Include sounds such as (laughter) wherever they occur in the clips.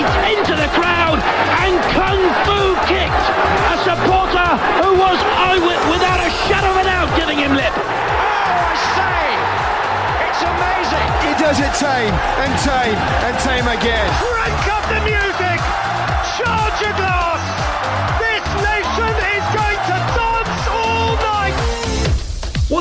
six feet into the crowd and kung fu kicked a supporter who was eyewit without a shadow of a doubt giving him lip. Oh, I say! It's amazing! He does it tame and tame and tame again. Crank up the music!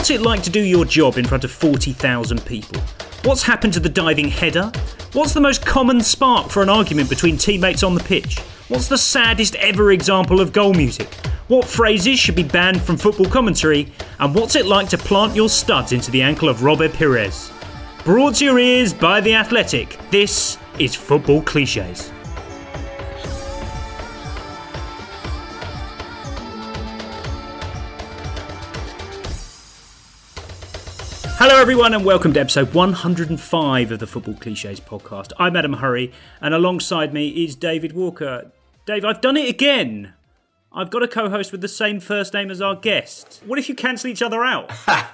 What's it like to do your job in front of 40,000 people? What's happened to the diving header? What's the most common spark for an argument between teammates on the pitch? What's the saddest ever example of goal music? What phrases should be banned from football commentary? And what's it like to plant your studs into the ankle of Robert Pires? Brought to your ears by The Athletic, this is Football Cliches. Hello, everyone, and welcome to episode 105 of the Football Cliches podcast. I'm Adam Hurrey, and alongside me is David Walker. Dave, I've done it again. I've got a co host with the same first name as our guest. What if you cancel each other out? (laughs)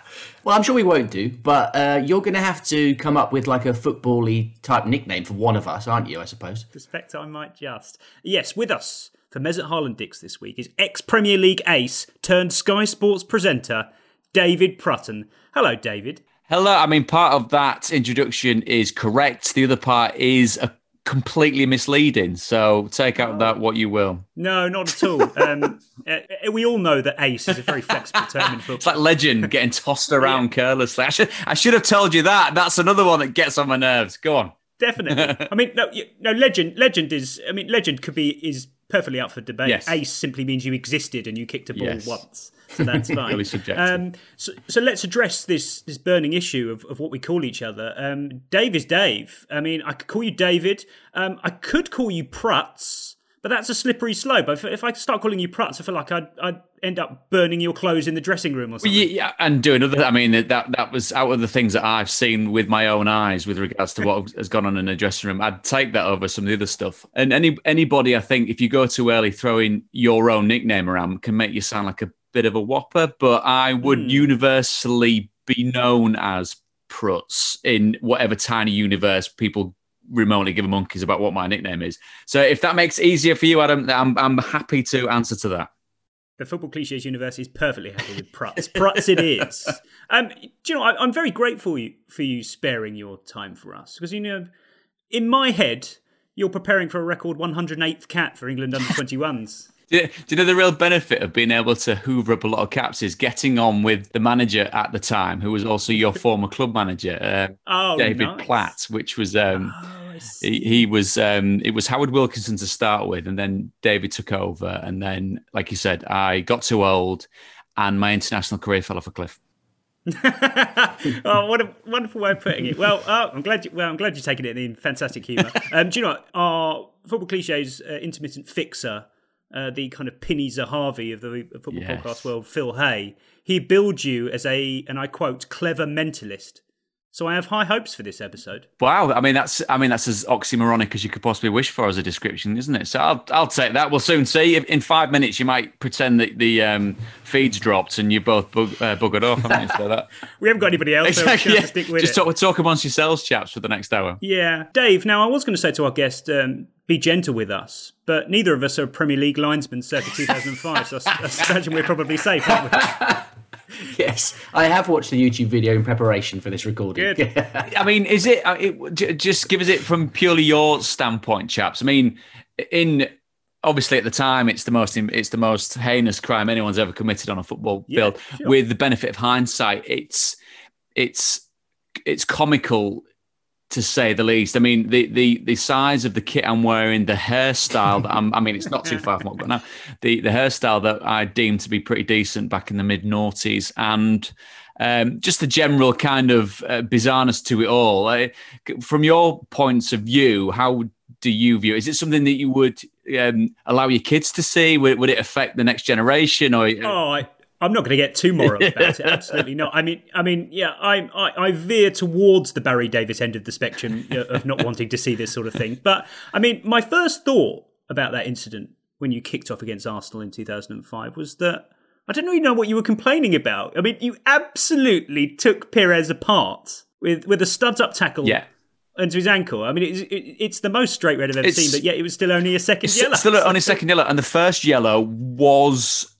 Well, I'm sure we won't do, but uh, you're going to have to come up with like a football-y type nickname for one of us, aren't you? I suppose. Suspect I might just. Yes, with us for Mesut Haaland Dix this week is ex Premier League ace turned Sky Sports presenter, David Prutton. Hello, David. Hello. I mean, part of that introduction is correct. The other part is a completely misleading. So take out that what you will. No, not at all. Um, uh, (laughs) we all know that ace is a very flexible term in football. It's like legend getting tossed (laughs) around carelessly. I should, I should have told you that. That's another one that gets on my nerves. Go on. Definitely. (laughs) I mean, no, you- no. Legend, legend is. I mean, legend could be is perfectly up for debate. Yes. Ace simply means you existed and you kicked a ball Yes. once, so that's (laughs) fine. Really subjective. Um, so, so let's address this this burning issue of, of what we call each other. Um, Dave is Dave. I mean, I could call you David. Um, I could call you Prutz. But that's a slippery slope. If, if I start calling you Prutz, I feel like I'd, I'd end up burning your clothes in the dressing room or something. yeah, yeah, and doing other. I mean, that that was out of the things that I've seen with my own eyes with regards to what has gone on in the dressing room. I'd take that over some of the other stuff. And any anybody, I think, if you go too early, throwing your own nickname around can make you sound like a bit of a whopper. But I would Hmm. universally be known as Prutz in whatever tiny universe people remotely give a monkeys about what my nickname is. So if that makes it easier for you, Adam, I'm I'm happy to answer to that. The Football Cliches University is perfectly happy with Prutz. Prutz it is. (laughs) Um, do you know, I, I'm very grateful you, for you sparing your time for us because, you know, in my head, you're preparing for a record 108th cap for England under 21s. (laughs) Do you, do you know the real benefit of being able to hoover up a lot of caps is getting on with the manager at the time, who was also your former club manager, uh, Oh, David nice. Platt, which was um, Oh, he, he was um, it was Howard Wilkinson to start with, and then David took over, and then, like you said, I got too old, and my international career fell off a cliff. (laughs) oh, what a wonderful way of putting it. Well, uh, I'm glad. You, well, I'm glad you're taking it in fantastic humour. (laughs) Um, do you know what? our football cliches uh, intermittent fixer uh, the kind of Pini Zahavi of the football Yes. podcast world, Phil Hay, he billed you as a, and I quote, clever mentalist. So I have high hopes for this episode. Wow, I mean that's I mean that's as oxymoronic as you could possibly wish for as a description, isn't it? So I'll I'll take that. We'll soon see. In five minutes, you might pretend that the um, feeds dropped and you both bug, uh, buggered off. haven't you? So that (laughs) We haven't got anybody else, so exactly. have yeah. to stick with Just it. talk, talk amongst yourselves, chaps, for the next hour. Yeah. Dave, now I was going to say to our guest, um, be gentle with us, but neither of us are Premier League linesmen circa 2005, so I, I imagine we're probably safe, aren't we? (laughs) (laughs) Yes, I have watched the YouTube video in preparation for this recording. Good. (laughs) I mean, is it, uh, it just give us it from purely your standpoint, chaps? I mean, in obviously at the time it's the most it's the most heinous crime anyone's ever committed on a football Yeah, field. sure. With the benefit of hindsight, it's it's it's comical to say the least. I mean, the the the size of the kit I'm wearing, the hairstyle that I'm. I mean, it's not too far from what I've got now. The the hairstyle that I deemed to be pretty decent back in the mid noughties, and um, just the general kind of uh, bizarreness to it all. Uh, from your points of view, how do you view? Is it something that you would um, allow your kids to see? Would, would it affect the next generation? Or Oh, I, I'm not going to get too moral about it. (laughs) Absolutely not. I mean, I mean, yeah, I, I, I veer towards the Barry Davies end of the spectrum of not wanting to see this sort of thing. But I mean, my first thought about that incident when you kicked off against Arsenal in 2005 was that I don't really know what you were complaining about. I mean, you absolutely took Pires apart with with a studs up tackle. Yeah. Into his ankle. I mean, it's, it's the most straight red I've ever It's- seen, but yet it was still only a second It's yellow. still only a second yellow, and the first yellow was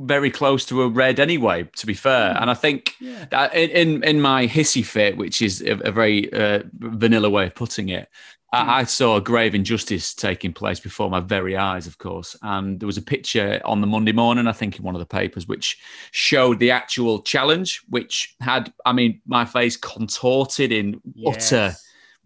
very close to a red anyway. To be fair, and I think that in, in my hissy fit, which is a, a very uh, vanilla way of putting it, I, I saw a grave injustice taking place before my very eyes, of course. And there was a picture on the Monday morning, I think, in one of the papers, which showed the actual challenge, which had, I mean, my face contorted in utter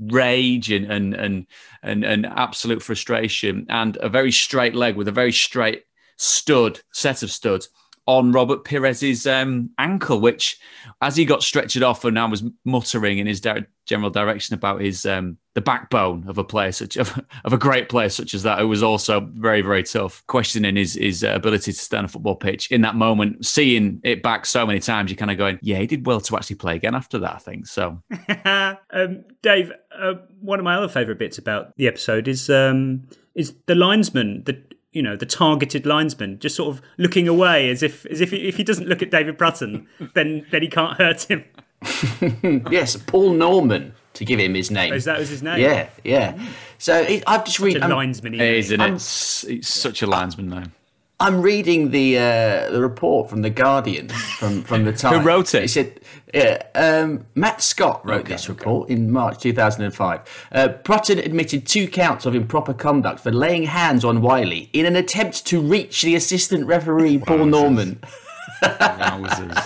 rage and and and and, and absolute frustration and a very straight leg with a very straight stud set of studs on Robert Pires's um, ankle, which, as he got stretched off and I was muttering in his di- general direction about his um, the backbone of a player such (laughs) of, of a great player such as that, who was also very very tough, questioning his his ability to stand a football pitch in that moment, seeing it back so many times, you're kind of going, yeah, he did well to actually play again after that. I think so. (laughs) um, Dave, uh, one of my other favourite bits about the episode is um, is the linesman, the you know the targeted linesman, just sort of looking away as if as if he, if he doesn't look at David Prutton, (laughs) then then he can't hurt him. (laughs) yes, Paul Norman, to give him his name. Oh, is that was his name? Yeah, yeah. So I've just read. a linesman. Isn't it? It's, it's such a linesman name. I'm reading the uh, the report from the Guardian from from the (laughs) time. Who wrote it? He said, yeah, um, Matt Scott wrote this report in March 2005. Uh, Prutton admitted two counts of improper conduct for laying hands on Wiley in an attempt to reach the assistant referee Paul Norman.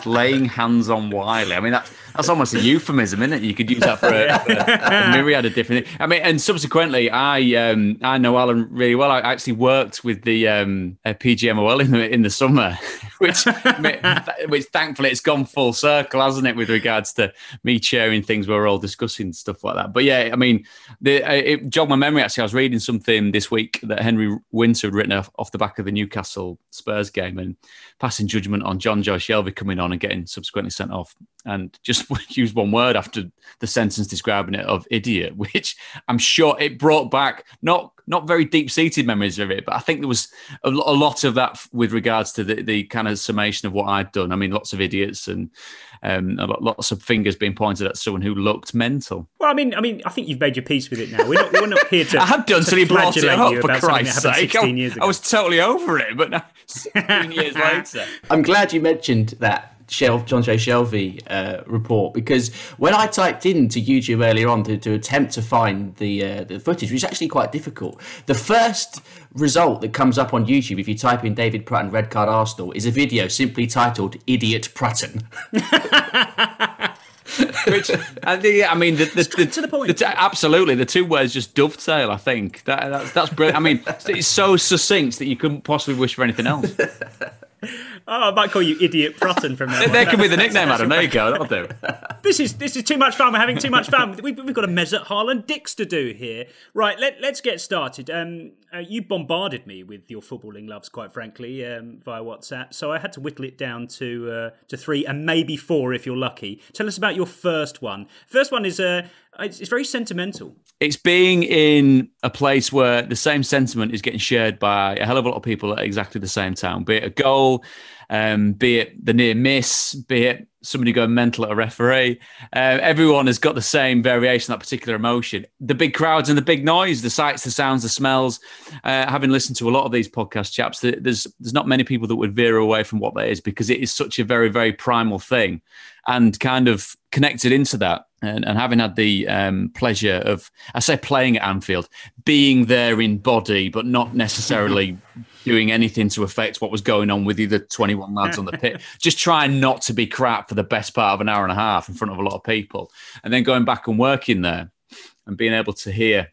Laying hands on Wiley. I mean, that, that's almost a euphemism, isn't it? You could use that for a, (laughs) for a myriad of different things. I mean, and subsequently, I um, I know Alan really well. I actually worked with the um, uh, PGMOL in the in the summer, (laughs) which (laughs) which thankfully it's gone full circle, hasn't it, with regards to me sharing things where we're all discussing stuff like that. But yeah, I mean, the, uh, it jogged my memory. Actually, I was reading something this week that Henry Winter had written off, off the back of the Newcastle Spurs game and passing judgment on Jonjo Shelvey coming on and getting subsequently sent off, and just (laughs) used one word after the sentence describing it of idiot, which I'm sure it brought back not not very deep seated memories of it, but I think there was a, a lot of that with regards to the, the kind of summation of what I'd done. I mean, lots of idiots and um, a lot, lots of fingers being pointed at someone who looked mental. Well, I mean, I mean, I think you've made your peace with it now. We're not, we're not here to. (laughs) I have done to till he brought it flagellate up, you for Christ's sake. 16 I, years. I was totally over it, but now, 16 years (laughs) later. I'm glad you mentioned that Shel- Jonjo Shelvey uh, report because when I typed into YouTube earlier on to, to attempt to find the uh, the footage, which is actually quite difficult, the first result that comes up on YouTube if you type in David Prutton red card Arsenal is a video simply titled "Idiot Prutton." (laughs) Which I, think, I mean, the, the, the, to the point. t- absolutely, the two words just dovetail. I think that that's, that's brilliant. I mean, it's so succinct that you couldn't possibly wish for anything else. (laughs) Oh, I might call you Idiot Prutton from now. There could be the nickname, Adam. There you go. That'll do. (laughs) This is this is too much fun. We're having too much fun. We've, we've got a Mesut Haaland Dix to do here. Right, let, let's get started. Um, uh, you bombarded me with your footballing loves, quite frankly, um, via WhatsApp. So I had to whittle it down to uh, to three and maybe four if you're lucky. Tell us about your first one. First one is uh, it's, it's very sentimental. It's being in a place where the same sentiment is getting shared by a hell of a lot of people at exactly the same time, be it a goal, um, be it the near miss, be it somebody going mental at a referee. Uh, everyone has got the same variation, that particular emotion. The big crowds and the big noise, the sights, the sounds, the smells. Uh, having listened to a lot of these podcast chaps, there's there's not many people that would veer away from what that is because it is such a very very primal thing, and kind of connected into that. And, and having had the um, pleasure of, I say, playing at Anfield, being there in body, but not necessarily (laughs) doing anything to affect what was going on with the 21 lads on the pit. (laughs) Just trying not to be crap for the best part of an hour and a half in front of a lot of people. And then going back and working there and being able to hear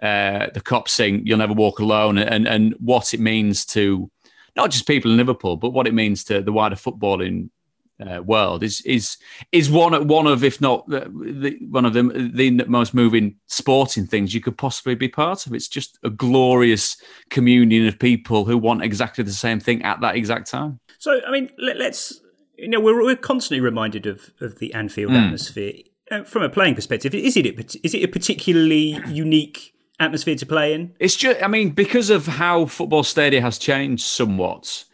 uh, the cops sing "You'll Never Walk Alone" and and what it means to not just people in Liverpool, but what it means to the wider footballing uh, world is is is one one of if not the, the, one of the the most moving sporting things you could possibly be part of. It's just a glorious communion of people who want exactly the same thing at that exact time. So I mean, let, us you know we're, we're constantly reminded of of the Anfield mm. atmosphere uh, from a playing perspective. Is it is it a particularly unique? atmosphere to play in it's just i mean because of how football Stadium has changed somewhat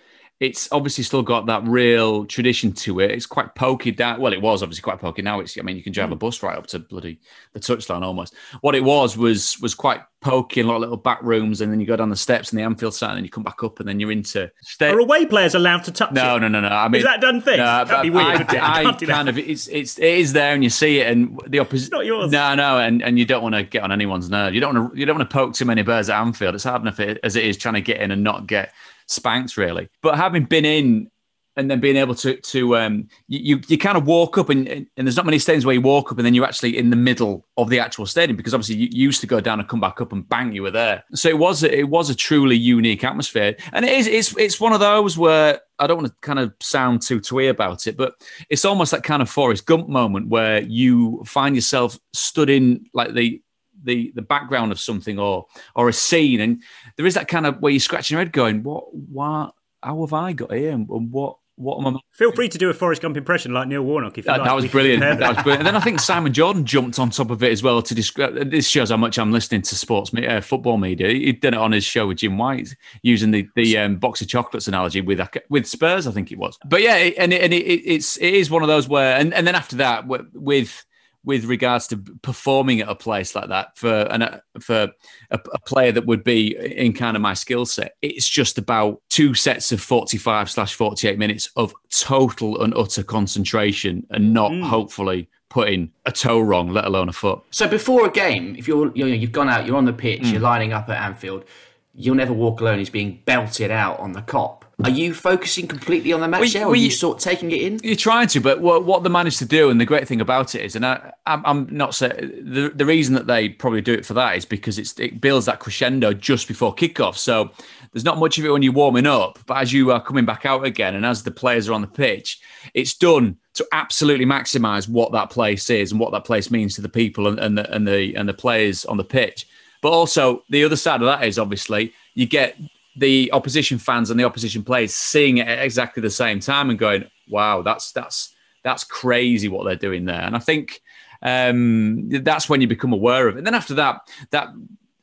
it's obviously still got that real tradition to it. It's quite pokey down. Well, it was obviously quite pokey. Now it's, I mean, you can drive mm. a bus right up to bloody the touchline almost. What it was was was quite pokey and a lot of little back rooms, and then you go down the steps in the Anfield side, and then you come back up, and then you're into. Sta- Are away players allowed to touch no, it? No, no, no, no. I mean, is that done thing? No, That'd be weird. I, I, I kind of it's it's it is there, and you see it, and the opposite. not yours. No, no, and, and you don't want to get on anyone's nerve. You don't want to you don't want to poke too many birds at Anfield. It's hard enough as it is trying to get in and not get spanked really. But having been in and then being able to to um, you you kind of walk up and, and there's not many stadiums where you walk up and then you're actually in the middle of the actual stadium because obviously you used to go down and come back up and bang you were there. So it was it was a truly unique atmosphere, and it is it's it's one of those where I don't want to kind of sound too twee about it, but it's almost that kind of Forrest Gump moment where you find yourself stood in like the the the background of something or or a scene, and there is that kind of where you're scratching your head, going, "What? Why? How have I got here? And what? What am I? Feel free to do a Forrest Gump impression like Neil Warnock if you that, like. That was brilliant. That was brilliant. And then I think Simon Jordan jumped on top of it as well to describe. This shows how much I'm listening to sports uh, football media. He did it on his show with Jim White using the the um, box of chocolates analogy with with Spurs, I think it was. But yeah, and it, and it, it's it is one of those where and, and then after that with with regards to performing at a place like that for an, uh, for a, a, player that would be in kind of my skill set. It's just about two sets of 45 slash 48 minutes of total and utter concentration and not mm. hopefully putting a toe wrong, let alone a foot. So before a game, if you're, you know, you've gone out, you're on the pitch, mm. you're lining up at Anfield, you'll never walk alone He's being belted out on the Kop are you focusing completely on the match well, or are you sort of taking it in? You're trying to, but what, what they managed to do, and the great thing about it is, and I, am not saying the, the reason that they probably do it for that is because it's, it builds that crescendo just before kickoff. So there's not much of it when you're warming up, but as you are coming back out again, and as the players are on the pitch, it's done to absolutely maximise what that place is and what that place means to the people and, and the and the and the players on the pitch. But also the other side of that is obviously you get the opposition fans and the opposition players seeing it at exactly the same time and going, "Wow, that's that's that's crazy what they're doing there." And I think um, that's when you become aware of it. And then after that, that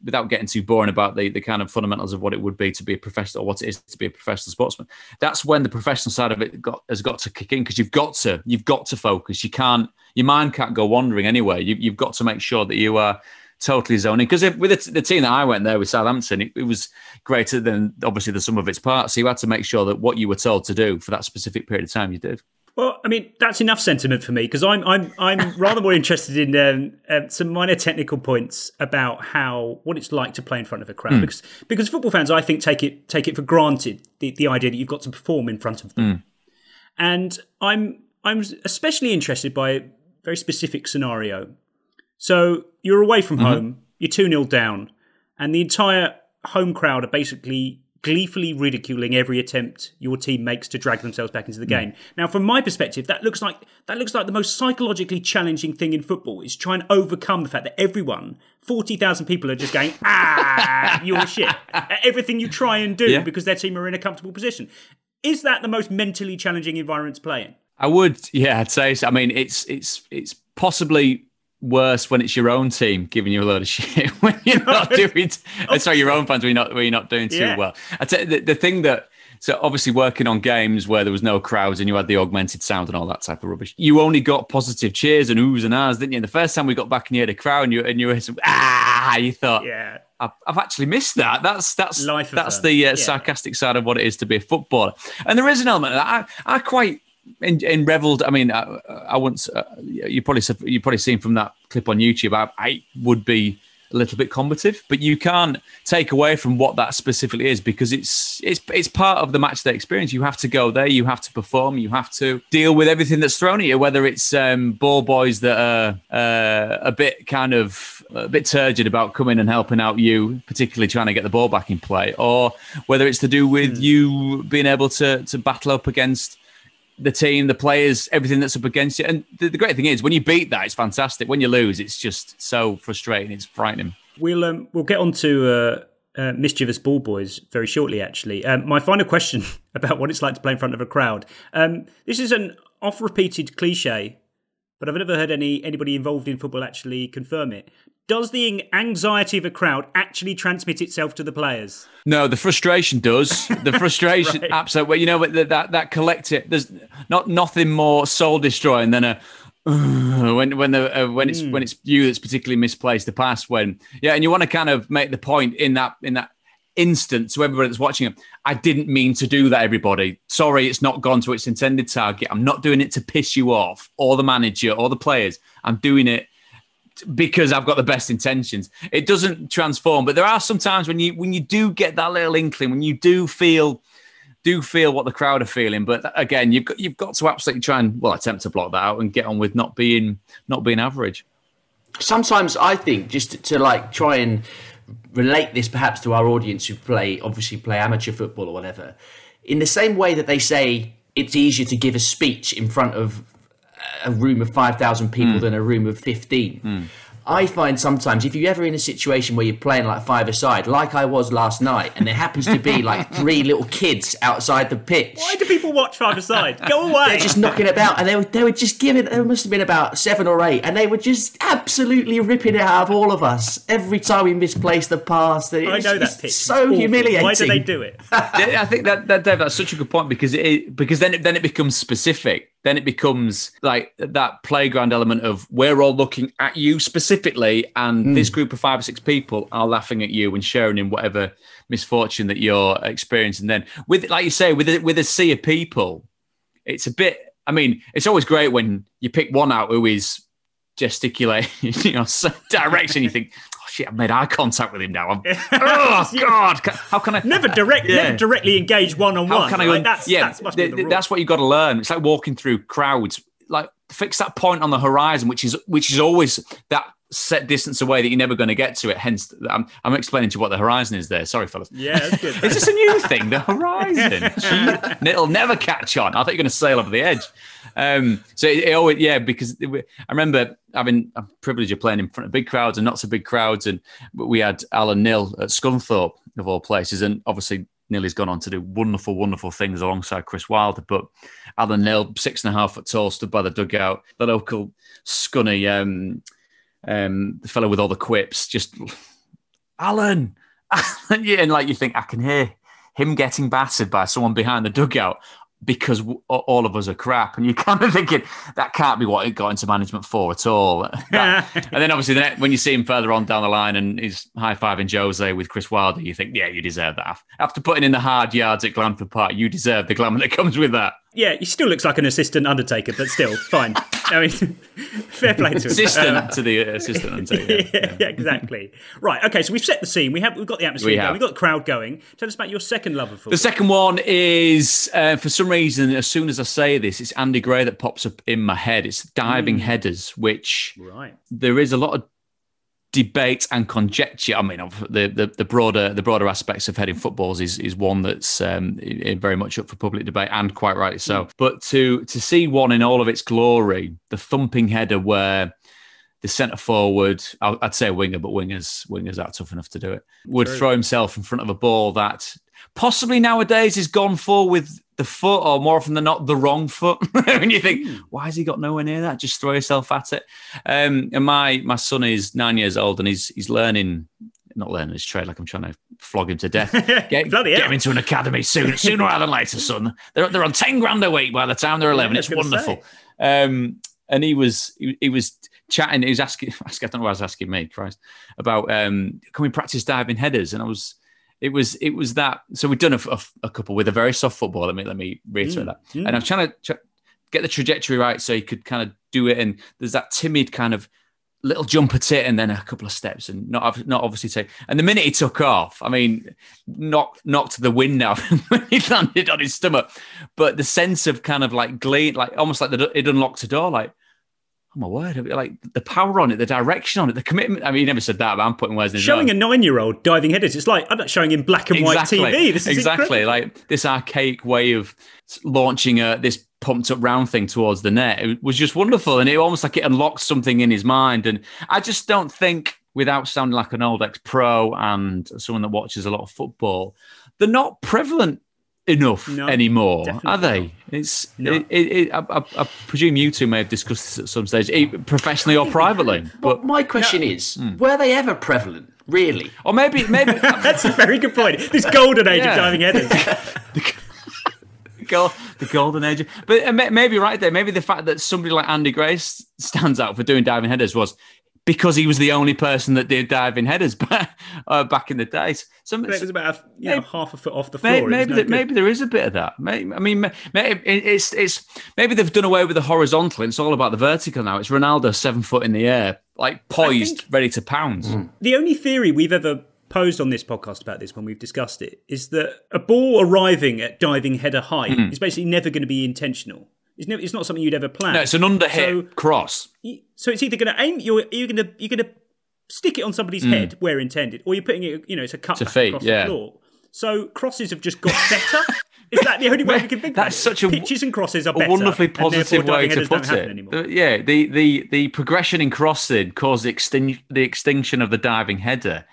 without getting too boring about the, the kind of fundamentals of what it would be to be a professional or what it is to be a professional sportsman, that's when the professional side of it got, has got to kick in because you've got to you've got to focus. You can't your mind can't go wandering anywhere You, you've got to make sure that you are totally zoning. Because with the, the, team that I went there with Southampton, it, it, was greater than obviously the sum of its parts. So you had to make sure that what you were told to do for that specific period of time, you did. Well, I mean, that's enough sentiment for me because I'm I'm I'm (laughs) rather more interested in um, uh, some minor technical points about how what it's like to play in front of a crowd mm. because because football fans I think take it take it for granted the, the idea that you've got to perform in front of them, mm. and I'm I'm especially interested by a very specific scenario so you're away from mm-hmm. home, you're 2 0 down, and the entire home crowd are basically gleefully ridiculing every attempt your team makes to drag themselves back into the game. Now, from my perspective, that looks like that looks like the most psychologically challenging thing in football is trying to overcome the fact that everyone, forty thousand people, are just going ah, (laughs) you're shit everything you try and do Yeah. because their team are in a comfortable position. Is that the most mentally challenging environment to play in? I would, yeah, I'd say. So. I mean, it's it's it's possibly worse when it's your own team giving you a load of (laughs) shit when you're not doing. uh, sorry, your own fans when you're not when you're not doing too Yeah. well. I tell you, the, the thing that. So obviously working on games where there was no crowds and you had the augmented sound and all that type of rubbish, you only got positive cheers and oohs and ahs, didn't you? And the first time we got back and you had a crowd and you and you were some, ah, you thought, Yeah. I've, I've actually missed that. That's that's Life that's the uh, Yeah. sarcastic side of what it is to be a footballer. And there is an element of that. I, I quite in, in reveled. I mean, I, I once uh, you probably you probably seen from that clip on YouTube. I, I would be a little bit combative, but you can't take away from what that specifically is because it's it's it's part of the match day experience. You have to go there, you have to perform, you have to deal with everything that's thrown at you, whether it's um, ball boys that are uh, a bit kind of a bit turgid about coming and helping out you, particularly trying to get the ball back in play, or whether it's to do with you being able to to battle up against the team, the players, everything that's up against you. And the, the great thing is, when you beat that, it's fantastic. When you lose, it's just so frustrating. It's frightening. We'll um, we'll get on to uh, uh, mischievous ball boys very shortly. Actually, um, my final question (laughs) about what it's like to play in front of a crowd. Um, this is an oft-repeated cliche, but I've never heard any anybody involved in football actually confirm it. Does the anxiety of a crowd actually transmit itself to the players? No, the frustration does. (laughs) The frustration, Right. absolutely. You know, that that, that collective. There's not nothing more soul destroying than a (sighs) when when the uh, when it's when it's you that's particularly misplaced the pass. When yeah, and you want to kind of make the point in that in that instant to everybody that's watching. I didn't mean to do that. Everybody, sorry, it's not gone to its intended target. I'm not doing it to piss you off or the manager or the players. I'm doing it because I've got the best intentions. It doesn't transform, but there are some times when you when you do get that little inkling, when you do feel do feel what the crowd are feeling. But again, you've got you've got to absolutely try and well attempt to block that out and get on with not being not being average. sometimes I think just to, to like try and relate this perhaps to our audience who play obviously play amateur football or whatever, in the same way that they say it's easier to give a speech in front of a room of five thousand people hmm. than a room of fifteen. Hmm. I find sometimes if you're ever in a situation where you're playing like five aside, like I was last night, and there happens to be like (laughs) three little kids outside the pitch. Why do people watch five aside? Go away. They're just knocking about, and they were, they were just giving. There must have been about seven or eight, and they were just absolutely ripping it out of all of us every time we misplaced the pass. It I know that just pitch. So It's awful. humiliating. Why do they do it? (laughs) I think that, that Dave, that's such a good point because it because then it, then it becomes specific. Then it becomes like that playground element of we're all looking at you specifically, and hmm. this group of five or six people are laughing at you and sharing in whatever misfortune that you're experiencing. Then, with like you say, with a, with a sea of people, it's a bit. I mean, it's always great when you pick one out who is gesticulating, (laughs) you know, (laughs) direction. You think, shit, I've made eye contact with him now. I'm, (laughs) oh (laughs) god, how can I Never (laughs) direct, Yeah. never directly engage one on how one. can I? go- That's, yeah, that's must be the rule. that's what you've got to learn. It's like walking through crowds. Like fix that point on the horizon, which is which is always that set distance away that you're never going to get to it. Hence, I'm, I'm explaining to you what the horizon is there. Sorry, fellas. Yeah, that's good. (laughs) Is this a new thing? The horizon. (laughs) Gee, (laughs) It'll never catch on. I thought you're going to sail over the edge. Um, so it, it always, yeah, because it, I remember having a privilege of playing in front of big crowds and not so big crowds, and we had Alan Knill at Scunthorpe of all places, and obviously Knilly's gone on to do wonderful, wonderful things alongside Chris Wilder. But Alan Knill, six and a half foot tall, stood by the dugout. The local scunny, um, um, the fellow with all the quips, just Alan, (laughs) Alan, yeah, and like you think I can hear him getting battered by someone behind the dugout because w- all of us are crap, and you're (laughs) kind of thinking that can't be what it got into management for at all. (laughs) That- and then obviously, the next, when you see him further on down the line and he's high fiving Jose with Chris Wilder, you think, yeah, you deserve that. After putting in the hard yards at Glanford Park, you deserve the glamour that comes with that. Yeah, he still looks like an assistant undertaker, but still (laughs) fine. I mean, (laughs) fair play to him. Assistant Um, to the uh, assistant. undertaker. yeah, (laughs) yeah. yeah, exactly. Right. Okay. So we've set the scene. We have we've got the atmosphere. We going, have. We've got the crowd going. Tell us about your second love of football. The second one is, uh, for some reason, as soon as I say this, it's Andy Gray that pops up in my head. It's diving headers, which right. there is a lot of debate and conjecture. I mean, the, the, the broader the broader aspects of heading footballs is is one that's um, very much up for public debate and quite rightly so. Mm. But to to see one in all of its glory, the thumping header where the centre forward, I'd say a winger, but wingers wingers aren't tough enough to do it. Would True. throw himself in front of a ball that possibly nowadays is gone for with the foot, or more often than not, the wrong foot. (laughs) and you think, hmm. why has he got nowhere near that? Just throw yourself at it. Um, and my my son is nine years old, and he's he's learning. Not learning his trade, like I'm trying to flog him to death. (laughs) Get, get him into an academy soon, sooner rather than later, son. They're, they're on ten grand a week by the time they're eleven. Yeah, it's wonderful. Um, and he was he, he was chatting. He was asking, asking, (laughs) I don't know why I was asking me, Christ, about um, can we practice diving headers? And I was it was it was that. So we've done a, a, a couple with a very soft football. Let me let me reiterate mm, that. Mm. And I'm trying to get the trajectory right so you could kind of do it. And there's that timid kind of little jump at it and then a couple of steps and not not obviously take and the minute he took off i mean knocked knocked the wind out (laughs) when he landed on his stomach but the sense of kind of like glee like almost like the, it unlocked a door like oh my word, like the power on it, the direction on it, the commitment. I mean, he never said that, but I'm putting words in Showing a nine year old diving headers, it's like I'm not showing in black and exactly. white TV. This is exactly incredible. like this archaic way of launching a, this pumped up round thing towards the net. It was just wonderful. And it almost like it unlocked something in his mind. And I just don't think, without sounding like an old ex pro and someone that watches a lot of football, they're not prevalent enough no, anymore, are they? Not. It's no. it, it, it, I, I, presume you two may have discussed this at some stage, professionally or privately. But my question no. is, mm. were they ever prevalent? Really? Or maybe maybe (laughs) that's a very good point. This golden age yeah. of diving headers. (laughs) the, the golden age, but uh, maybe right there. Maybe the fact that somebody like Andy Gray's stands out for doing diving headers was because he was the only person that did diving headers (laughs) back, uh, back in the days. So, it was about a, maybe, know, half a foot off the floor. Maybe, no maybe there is a bit of that. Maybe, I mean, maybe it's it's maybe they've done away with the horizontal. It's all about the vertical now. It's Ronaldo seven foot in the air, like poised, ready to pounce. Mm. The only theory we've ever posed on this podcast about this when we've discussed it is that a ball arriving at diving header height mm. is basically never going to be intentional. It's, never, it's not something you'd ever plan. No, it's an underhit so, cross. So it's either going to aim. You're you're going to you're going to stick it on somebody's mm. head where intended, or you're putting it. You know, it's a cut across yeah. the floor. So crosses have just got better. Is that the only way we (laughs) can think? That's such a pitches and crosses are a better, wonderfully positive way to put it. Yeah, the, the the progression in crossing caused the, extin- the extinction of the diving header.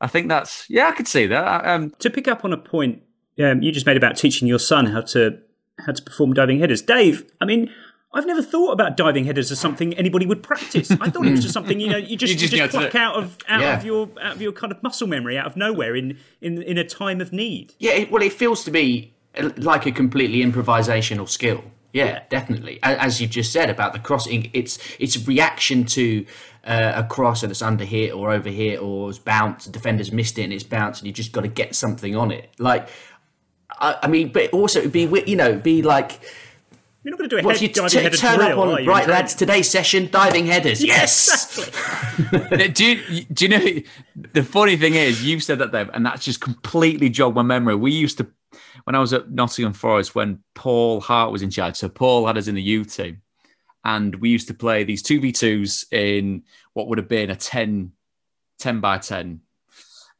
I think that's yeah, I could see that. Um, to pick up on a point um, you just made about teaching your son how to how to perform diving headers. Dave, I mean, I've never thought about diving headers as something anybody would practice. I thought it was just something you know you just you just, you just pluck out of out yeah. of your out of your kind of muscle memory out of nowhere in in in a time of need. Yeah, it, well, it feels to me like a completely improvisational skill. Yeah, yeah, definitely. As you've just said about the crossing, it's it's a reaction to uh, a cross and it's under hit or over hit or it's bounced. Defenders missed it and it's bounced, and you just got to get something on it. Like I, I mean, but also it'd be you know be like. You're not going to do a head, you t- t- turn drill, up on right lads today's session diving headers. Yes. Exactly. (laughs) do you do you know the funny thing is you've said that Dave, and that's just completely jogged my memory. We used to when I was at Nottingham Forest when Paul Hart was in charge. So Paul had us in the U team, and we used to play these two v twos in what would have been a 10, 10 by ten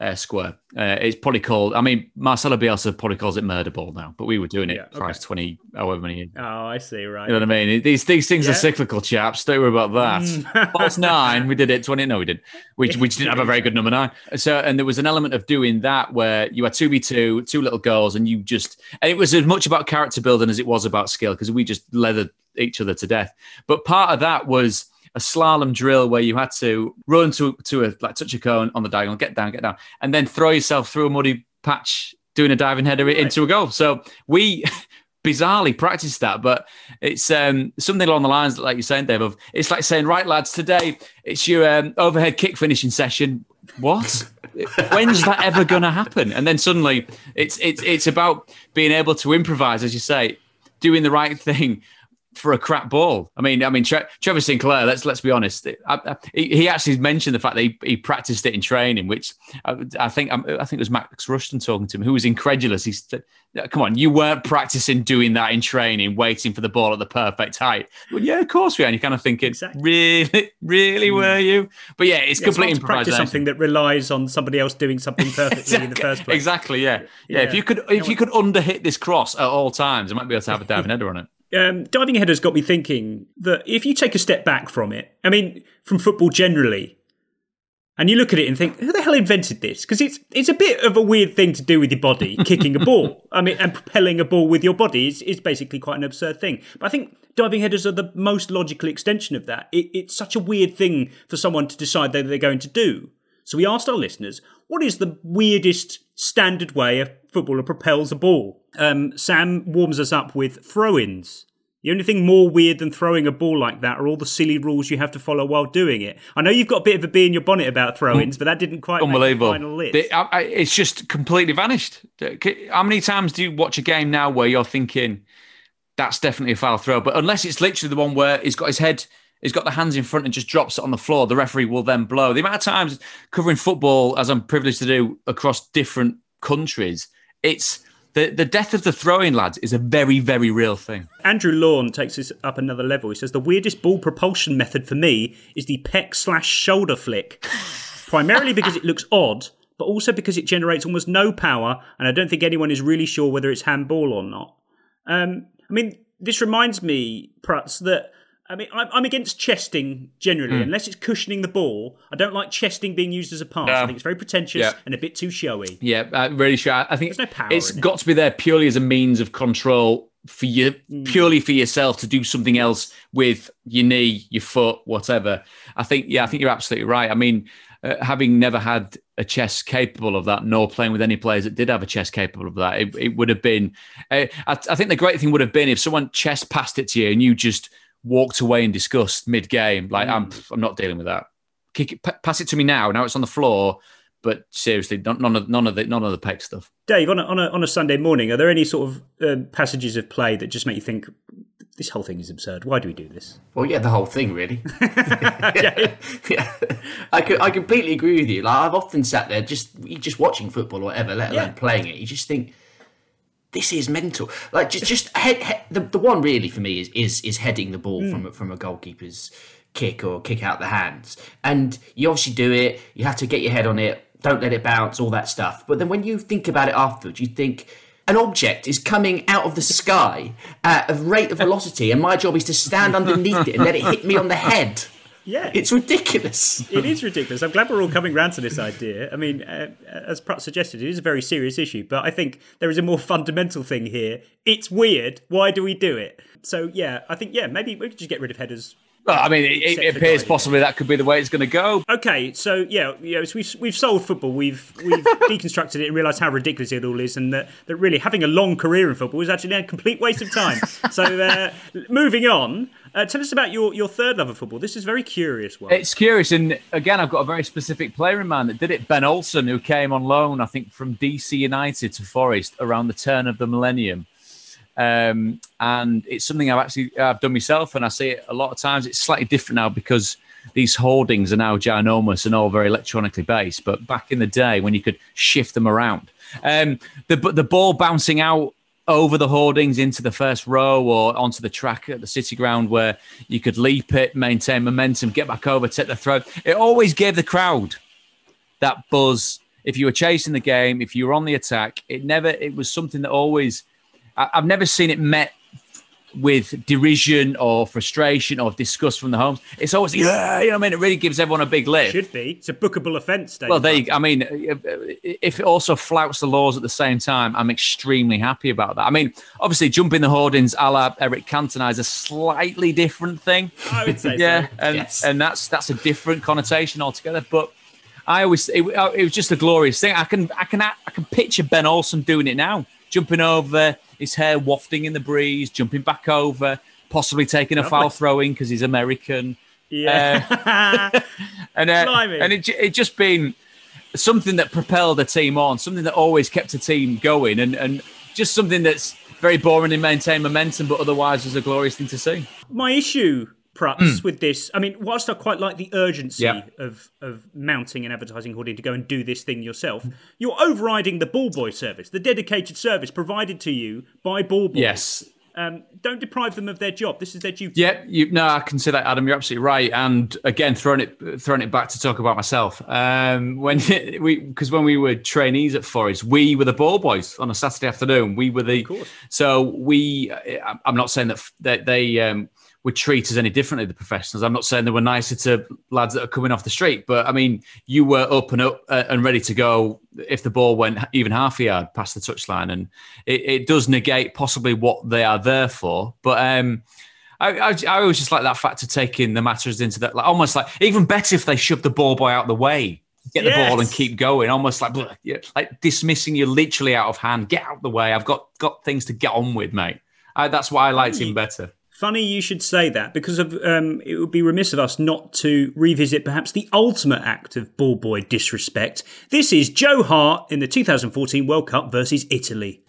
uh, square. Uh, it's probably called. I mean, Marcelo Bielsa probably calls it murder ball now, but we were doing it yeah, okay. twenty, however many. Years. Oh, I see. Right. You know what I mean? These these things yeah. are cyclical, chaps. Don't worry about that. Mm. False nine, we did it twenty. No, we did. We we didn't have a very good number nine. So, and there was an element of doing that where you had two v two, two little girls, and you just, and it was as much about character building as it was about skill because we just leathered each other to death. But part of that was a slalom drill where you had to run to to a like touch a cone on the diagonal, get down, get down, and then throw yourself through a muddy patch doing a diving header right. into a goal. So we (laughs) bizarrely practiced that, but it's um, something along the lines like you're saying, Dave. Of it's like saying, right, lads, today it's your um, overhead kick finishing session. What? (laughs) When's that ever going to happen? And then suddenly, it's it's it's about being able to improvise, as you say, doing the right thing for a crap ball. I mean, I mean, Tre- Trevor Sinclair. Let's let's be honest. I, I, he actually mentioned the fact that he, he practiced it in training, which I, I think um, I think it was Max Rushton talking to him, who was incredulous. He said, "Come on, you weren't practicing doing that in training, waiting for the ball at the perfect height." Well, yeah, of course we are. And you're kind of thinking, exactly. really, really, mm. were you? But yeah, it's yeah, complete it's practice something that relies on somebody else doing something (laughs) perfectly exactly, in the first place. Exactly. Yeah. yeah. yeah. If you could, if you could underhit this cross at all times, I might be able to have a diving header on it um, diving header's got me thinking that if you take a step back from it, I mean, from football generally, and you look at it and think, who the hell invented this? Because it's it's a bit of a weird thing to do with your body, (laughs) kicking a ball. I mean, and propelling a ball with your body is, is basically quite an absurd thing. But I think diving headers are the most logical extension of that. It, it's such a weird thing for someone to decide that they're going to do. So we asked our listeners, what is the weirdest standard way a footballer propels a ball? Um, Sam warms us up with throw ins. The only thing more weird than throwing a ball like that are all the silly rules you have to follow while doing it. I know you've got a bit of a bee in your bonnet about throw-ins, but that didn't quite unbelievable. Make the final list. I, I, it's just completely vanished. How many times do you watch a game now where you're thinking that's definitely a foul throw? But unless it's literally the one where he's got his head, he's got the hands in front and just drops it on the floor, the referee will then blow. The amount of times covering football, as I'm privileged to do across different countries, it's the, the death of the throwing lads is a very, very real thing. Andrew Lawn takes this up another level. He says the weirdest ball propulsion method for me is the peck slash shoulder flick, (laughs) primarily because it looks odd, but also because it generates almost no power, and I don't think anyone is really sure whether it's handball or not. Um, I mean, this reminds me, Prutz, that I mean, I'm against chesting generally, mm. unless it's cushioning the ball. I don't like chesting being used as a pass. No. I think it's very pretentious yeah. and a bit too showy. Yeah, uh, really sure. I think There's no power it's got it. to be there purely as a means of control for you, mm. purely for yourself to do something else with your knee, your foot, whatever. I think, yeah, I think you're absolutely right. I mean, uh, having never had a chest capable of that, nor playing with any players that did have a chest capable of that, it, it would have been. Uh, I, I think the great thing would have been if someone chest passed it to you and you just walked away in disgust mid game. Like mm. I'm, I'm not dealing with that. Kick it, p- pass it to me now. Now it's on the floor. But seriously, none of none of the none of the peck stuff. Dave, on a, on a, on a Sunday morning, are there any sort of uh, passages of play that just make you think this whole thing is absurd? Why do we do this? Well, yeah, the whole thing, really. (laughs) yeah, (laughs) yeah. I, could, I completely agree with you. Like I've often sat there just just watching football or whatever, let alone yeah. playing it. You just think this is mental. Like just just head, head, the the one really for me is is is heading the ball mm. from from a goalkeeper's kick or kick out the hands, and you obviously do it. You have to get your head on it. Don't let it bounce. All that stuff. But then when you think about it afterwards, you think an object is coming out of the sky at a rate of velocity, and my job is to stand underneath it and let it hit me on the head. Yeah, it's ridiculous. it is ridiculous. I'm glad we're all coming round to this idea. I mean, uh, as Pratt suggested, it is a very serious issue, but I think there is a more fundamental thing here. It's weird. Why do we do it? So yeah, I think yeah, maybe we could just get rid of headers well, I mean, it, it appears possibly that could be the way it's going to go. Okay, so yeah, yeah, so we've we've sold football, we've we've (laughs) deconstructed it and realised how ridiculous it all is, and that, that really having a long career in football is actually a complete waste of time. (laughs) so uh, moving on, uh, tell us about your, your third love of football. This is very curious one. It's curious, and again, I've got a very specific player in mind that did it. Ben Olsen, who came on loan, I think, from DC United to Forest around the turn of the millennium. Um, and it's something I've actually I've done myself, and I see it a lot of times. It's slightly different now because these hoardings are now ginormous and all very electronically based. But back in the day, when you could shift them around, um, the the ball bouncing out over the hoardings into the first row or onto the track at the city ground where you could leap it, maintain momentum, get back over, take the throw. It always gave the crowd that buzz. If you were chasing the game, if you were on the attack, it never. It was something that always I've never seen it met with derision or frustration or disgust from the homes. It's always, yeah, you know what I mean? It really gives everyone a big lift. Should be. It's a bookable offence. Well, there you, I mean, if it also flouts the laws at the same time, I'm extremely happy about that. I mean, obviously, jumping the hoardings a la Eric Cantona is a slightly different thing. I would say yeah, so. and, yes. and that's that's a different connotation altogether. But I always, it, it was just a glorious thing. I can, I can, I can picture Ben Olsen doing it now, jumping over his hair wafting in the breeze, jumping back over, possibly taking a foul throwing because he's American. Yeah, uh, (laughs) and uh, and it it just been something that propelled the team on, something that always kept the team going, and and just something that's very boring and maintain momentum, but otherwise was a glorious thing to see. My issue, Prutz, with this, I mean, whilst I quite like the urgency Yeah. of of mounting an advertising hoarding to go and do this thing yourself, you're overriding the ball boy service, the dedicated service provided to you by ball boys. Yes. Um, don't deprive them of their job. This is their duty. Yeah, you no, I can see that, Adam. You're absolutely right. And again, throwing it throwing it back to talk about myself. Um, when (laughs) we because when we were trainees at Forest, we were the ball boys on a Saturday afternoon. We were the so we. I- I'm not saying that that they um, would treat us any differently the professionals. I'm not saying they were nicer to lads that are coming off the street, but I mean, you were up and up uh, and ready to go if the ball went even half a yard past the touchline, and it, it does negate possibly what they are there for. But um, I, I, I always just like that fact of taking the matters into that, like almost like even better if they shove the ball boy out the way, get the ball and keep going, almost like like dismissing you literally out of hand. Get out the way. I've got got things to get on with, mate. I, that's why I liked him better. Funny you should say that because of um, it would be remiss of us not to revisit perhaps the ultimate act of ball boy disrespect. This is Joe Hart in the 2014 World Cup versus Italy.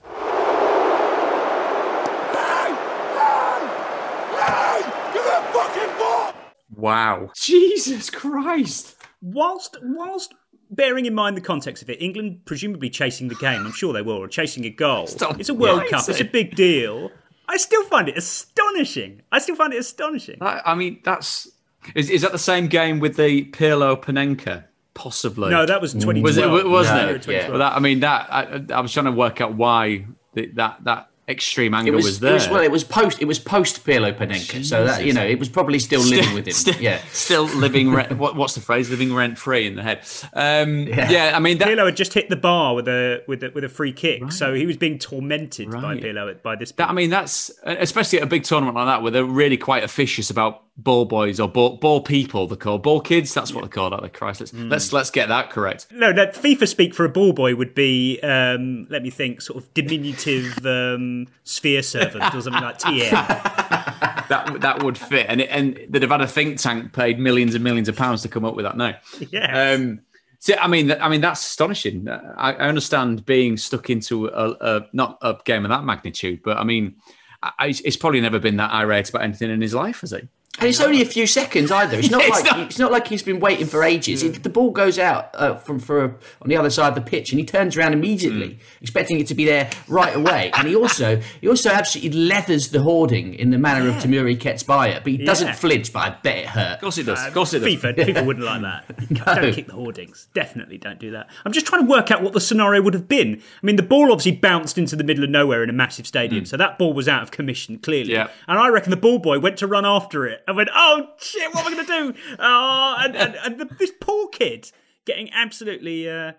Wow. Jesus Christ. Whilst whilst bearing in mind the context of it, England presumably chasing the game, I'm sure they were, or chasing a goal. Stop It's a World lying, Cup. It's a (laughs) big deal. I still find it astonishing. I still find it astonishing. I, I mean, that's is, is that the same game with the Pirlo Panenka? Possibly. No, that was 2012. Was it? Wasn't No, it? yeah. Well, that, I mean, that I, I was trying to work out why the, that that extreme It angle was, was, it there. was well, it was post it was post Pirlo Panenka, so that you know it was probably still living with him. Still, yeah, still living rent. (laughs) What, what's the phrase? Living rent free in the head. Um, yeah. I mean that. Pirlo had just hit the bar with a with a, with a free kick, so he was being tormented by Right. Pirlo by this. That, I mean, that's especially at a big tournament like that, where they're really quite officious about ball boys or ball, ball people. They're called ball kids. That's what they're called. Aren't they? Christ, let's Hmm. let's let's get that correct. No, no, FIFA speak for a ball boy would be, um, let me think, sort of diminutive (laughs) um, sphere servant or something like TM. (laughs) That that would fit, and it, and they'd have had a think tank paid millions and millions of pounds to come up with that. No. Yes. Um, so I mean, I mean that's astonishing. I, I understand being stuck into a, a not a game of that magnitude, but I mean, I, it's probably never been that irate about anything in his life, has he? And it's only a few seconds either. It's (laughs) not It's like not- it's not like he's been waiting for ages. Hmm. It- the ball goes out uh, from for on the other side of the pitch, and he turns around immediately, hmm. expecting it to be there right away. And he also he also absolutely leathers the hoarding in the manner of Temuri Ketsbaia, but he doesn't flinch. But I bet it hurt. Of course he does. Uh, of course he does. FIFA, FIFA (laughs) wouldn't like that. (laughs) Don't kick the hoardings. Definitely don't do that. I'm just trying to work out what the scenario would have been. I mean, the ball obviously bounced into the middle of nowhere in a massive stadium, hmm. so that ball was out of commission, clearly. Yeah. And I reckon the ball boy went to run after it and went, oh, shit, what am I going to do? Oh, and, and, and the, this poor kid getting absolutely uh,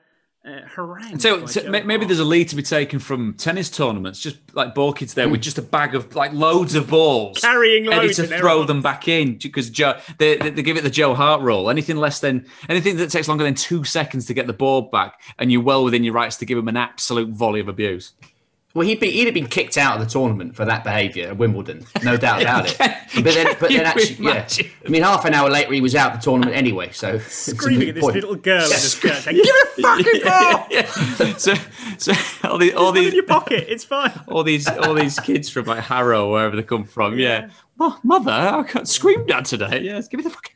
uh, harangued. So, so maybe there's a lead to be taken from tennis tournaments, just like ball kids there with just a bag of like loads of balls, Carrying ready loads to throw them back in because Joe they, they, they give it the Joe Hart rule. Anything less than anything that takes longer than two seconds to get the ball back, and you're well within your rights to give him an absolute volley of abuse. Well, he'd, be, he'd have been kicked out of the tournament for that behaviour at Wimbledon, no (laughs) doubt about it. But then, but then actually, yeah. I mean, half an hour later, he was out of the tournament anyway. So screaming at this point. little girl in the skirt, saying, "Give it a fucking (laughs) ball! so, so all the all Put it in these your pocket. It's fine." (laughs) all these all these kids from like Harrow, wherever they come from, yeah. Well, mother, I got screamed at today. Yes, give me the fucking.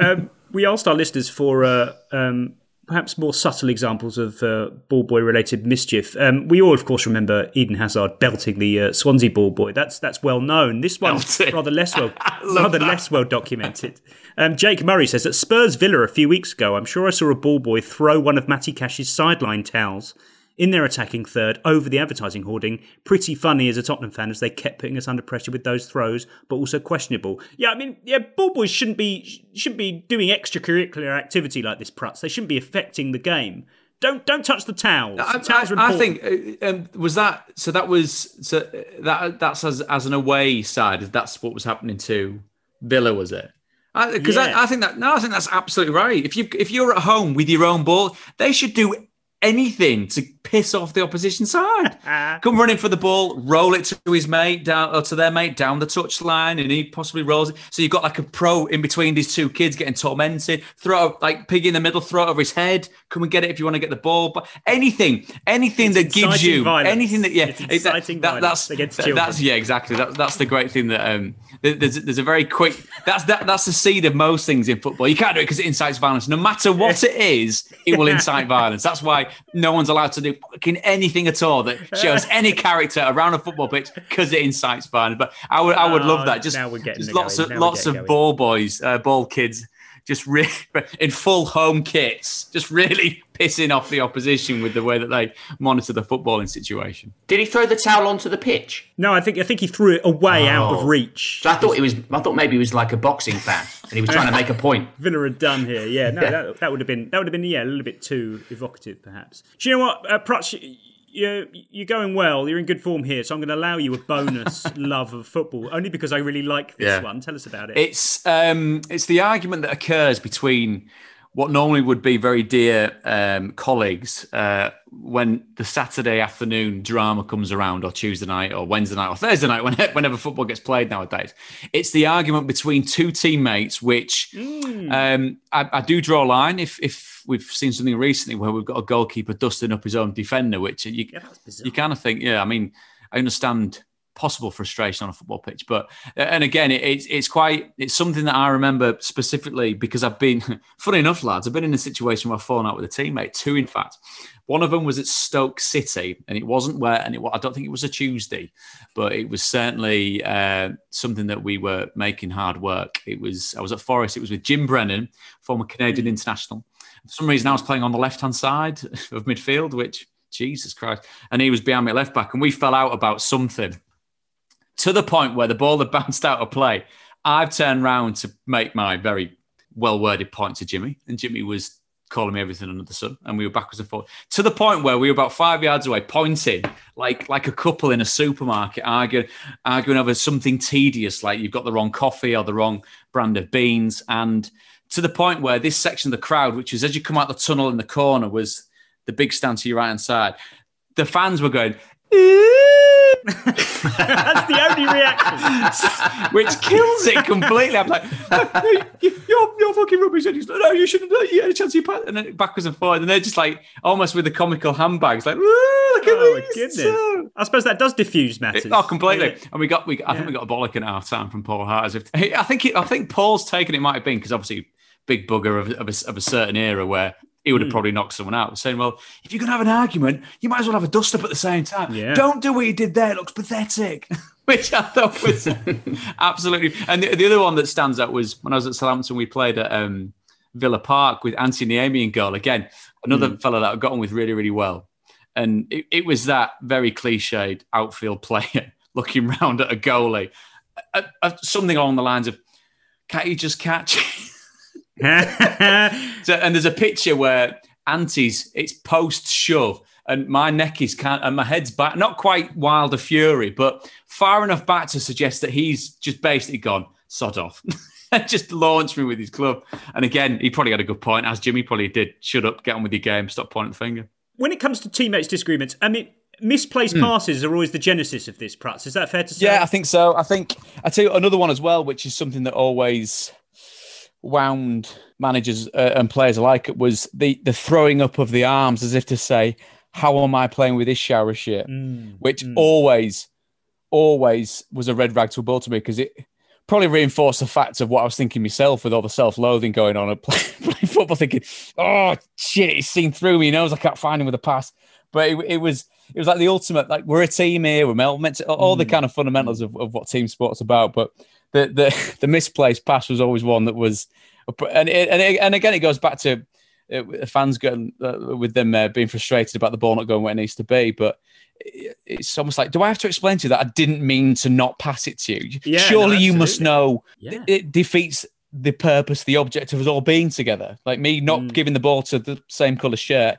um, we asked our listeners for uh, um, perhaps more subtle examples of uh, ball boy related mischief. Um, we all, of course, remember Eden Hazard belting the uh, Swansea ball boy. That's that's well known. This one's rather less well (laughs) rather that. less well documented. Um, Jake Murray says at Spurs Villa a few weeks ago, I'm sure I saw a ball boy throw one of Matty Cash's sideline towels. In their attacking third, over the advertising hoarding, pretty funny as a Tottenham fan as they kept putting us under pressure with those throws, but also questionable. Yeah, I mean, yeah, ball boys shouldn't be shouldn't be doing extracurricular activity like this, Prutz. They shouldn't be affecting the game. Don't don't touch the towels. I, The towels I- I think uh, um, was that so. That was so uh, that that's as as an away side. That's what was happening to Villa, was it? Because Yeah. I, I think that no, I think that's absolutely right. If you if you're at home with your own ball, they should do anything to piss off the opposition side. (laughs) Come running for the ball, roll it to his mate down or to their mate down the touchline, and he possibly rolls it. So you've got like a pro in between these two kids getting tormented. Throw like pig in the middle, throw it over his head. Come and get it if you want to get the ball. But anything, anything It's that gives you violence. anything that yeah, It's that- that- that's against children. that's yeah, exactly. That's that's the great thing that um there's there's a very quick that's that that's the seed of most things in football. You can't do it because it incites violence. No matter what it is, it will incite (laughs) violence. That's why no one's allowed to do fucking anything at all that shows (laughs) any character around a football pitch because it incites violence. But I would I would Oh, love that. Just, now we're getting just lots going. of Now lots of going. ball boys, uh, ball kids. Just really (laughs) in full home kits, just really (laughs) pissing off the opposition with the way that they monitor the footballing situation. Did he throw the towel onto the pitch? No, I think I think he threw it away out of Oh. reach. So I thought it was. I thought maybe he was like a boxing fan, and he was trying to make a point. (laughs) Villa had done here. Yeah, no, Yeah. That, that would have been that would have been yeah a little bit too evocative, perhaps. Do you know what, uh, Prutz, you- You're you're going well. You're in good form here, so I'm going to allow you a bonus (laughs) love of football, only because I really like this Yeah. one. Tell us about it. It's um, it's the argument that occurs between what normally would be very dear um, colleagues uh, when the Saturday afternoon drama comes around, or Tuesday night, or Wednesday night, or Thursday night, (laughs) when- whenever football gets played nowadays. It's the argument between two teammates, which um, I, I do draw a line. If if we've seen something recently where we've got a goalkeeper dusting up his own defender, which you you kind of think, yeah, I mean, I understand possible frustration on a football pitch, but and again, it, it's it's quite it's something that I remember specifically because I've been (laughs) funny enough, lads, I've been in a situation where I've fallen out with a teammate. Two, in fact. One of them was at Stoke City, and it wasn't where, and it, I don't think it was a Tuesday, but it was certainly uh, something that we were making hard work. It was I was at Forest. It was with Jim Brennan, former Canadian international. For some reason, I was playing on the left hand side (laughs) of midfield, which Jesus Christ, and he was behind me left back, and we fell out about something to the point where the ball had (laughs) bounced out of play. I've turned round to make my very well worded point to Jimmy, and Jimmy was calling me everything under the sun, and we were backwards and forwards to the point where we were about five yards away, pointing like like a couple in a supermarket, arguing arguing over something tedious, like you've got the wrong coffee or the wrong brand of beans, and to the point where this section of the crowd, which was as you come out the tunnel in the corner, was the big stand to your right hand side. The fans were going. (laughs) That's the only reaction. (laughs) which kills it completely. I'm like, "No, you- you're, you're fucking rubbish. And he's like, no, you shouldn't. You had a chance. You pass. And then backwards and forwards. And they're just like, almost with the comical handbags, like, look at Oh my these." goodness! I suppose that does diffuse matters. Oh, completely. Yeah. And we got, we, I think we got a bollock at half time from Paul Hart. As if, I think, it, I think Paul's taken it might have been because obviously big bugger of, of, a, of a certain era where he would have probably knocked someone out. Saying, well, if you're going to have an argument, you might as well have a dust up at the same time. Yeah. Don't do what you did there. It looks pathetic. (laughs) Which I thought was (laughs) absolutely. And the, the other one that stands out was when I was at Southampton, we played at um, Villa Park with Antti Niemi in goal. Again, another fellow that I got on with really, really well. And it, it was that very cliched outfield player (laughs) looking round at a goalie. Uh, uh, something along the lines of, can't you just catch? (laughs) so, and there's a picture where Antti's, it's post shove, and my neck is can and my head's back, not quite wilder fury, but far enough back to suggest that he's just basically gone, sod off. (laughs) and just launched me with his club. And again, he probably had a good point, as Jimmy probably did. Shut up, get on with your game, stop pointing the finger. When it comes to teammates' disagreements, I mean, misplaced hmm. passes are always the genesis of this. Prutz, is that fair to say? Yeah, I think so. I think I tell you another one as well, which is something that always wound managers uh, and players alike. It was the the throwing up of the arms, as if to say, "How am I playing with this shower shit?" Mm, Which mm. always, always was a red rag to a bull to me because it probably reinforced the fact of what I was thinking myself with all the self loathing going on and (laughs) play, playing football, thinking, "Oh shit, he's seen through me. He knows I can't find him with a pass." But it, it was it was like the ultimate like we're a team here. We're meant to, all the mm. kind of fundamentals of, of what team sports about. But the the (laughs) the misplaced pass was always one that was, and it, and it, and again it goes back to uh, fans going uh, with them uh, being frustrated about the ball not going where it needs to be, but. it- It's almost like, do I have to explain to you that I didn't mean to not pass it to you? Yeah, Surely no, you must know Yeah. it defeats the purpose, the object of us all being together. Like me not Mm. giving the ball to the same colour shirt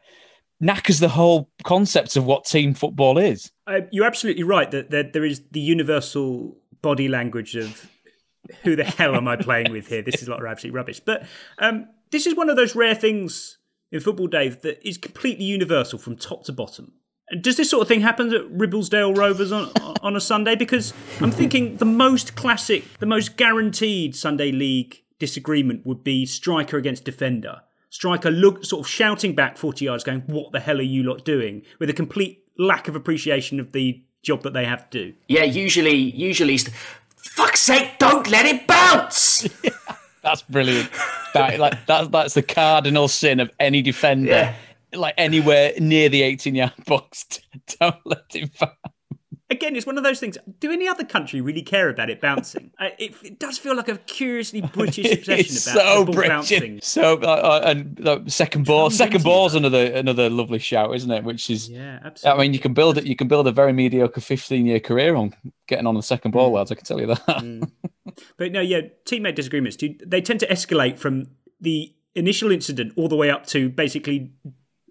knackers the whole concept of what team football is. Uh, you're absolutely right that there, there is the universal body language of who the hell am I (laughs) playing with here? This is like absolute rubbish. But um, this is one of those rare things in football, Dave, that is completely universal from top to bottom. Does this sort of thing happen at Ribblesdale Rovers on (laughs) on a Sunday? Because I'm thinking the most classic, the most guaranteed Sunday League disagreement would be striker against defender. Striker look sort of shouting back 40 yards, going, "What the hell are you lot doing?" with a complete lack of appreciation of the job that they have to do. Yeah, usually, usually, fuck's sake, don't let it bounce. (laughs) That's brilliant. That, like that's that's the cardinal sin of any defender. Yeah. Like anywhere near the 18 yard box, (laughs) don't let it bounce. Again, it's one of those things. Do any other country really care about it bouncing? (laughs) uh, it, it, does feel like a curiously (laughs) British obsession about so the ball British. bouncing. So uh, uh, and uh, second ball, second ball's another another lovely shout, isn't it? Which is Yeah, absolutely. I mean, you can build it. You can build a very mediocre 15 year career on getting on the second Mm. ball, lads. I can tell you that. But no, yeah, teammate disagreements. Do they tend to escalate from the initial incident all the way up to basically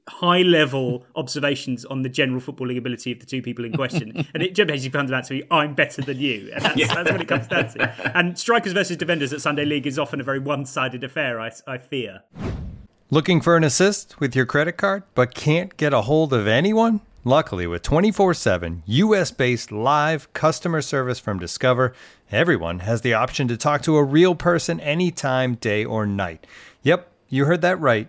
high level observations on the general footballing ability of the two people in question. (laughs) and it basically comes down to me, I'm better than you. And that's, that's what it comes down to. (laughs) And strikers versus defenders at Sunday League is often a very one sided affair, I, I fear. Looking for an assist with your credit card, but can't get a hold of anyone? Luckily, with 24 7 US based live customer service from Discover, everyone has the option to talk to a real person anytime, day or night. Yep, you heard that right.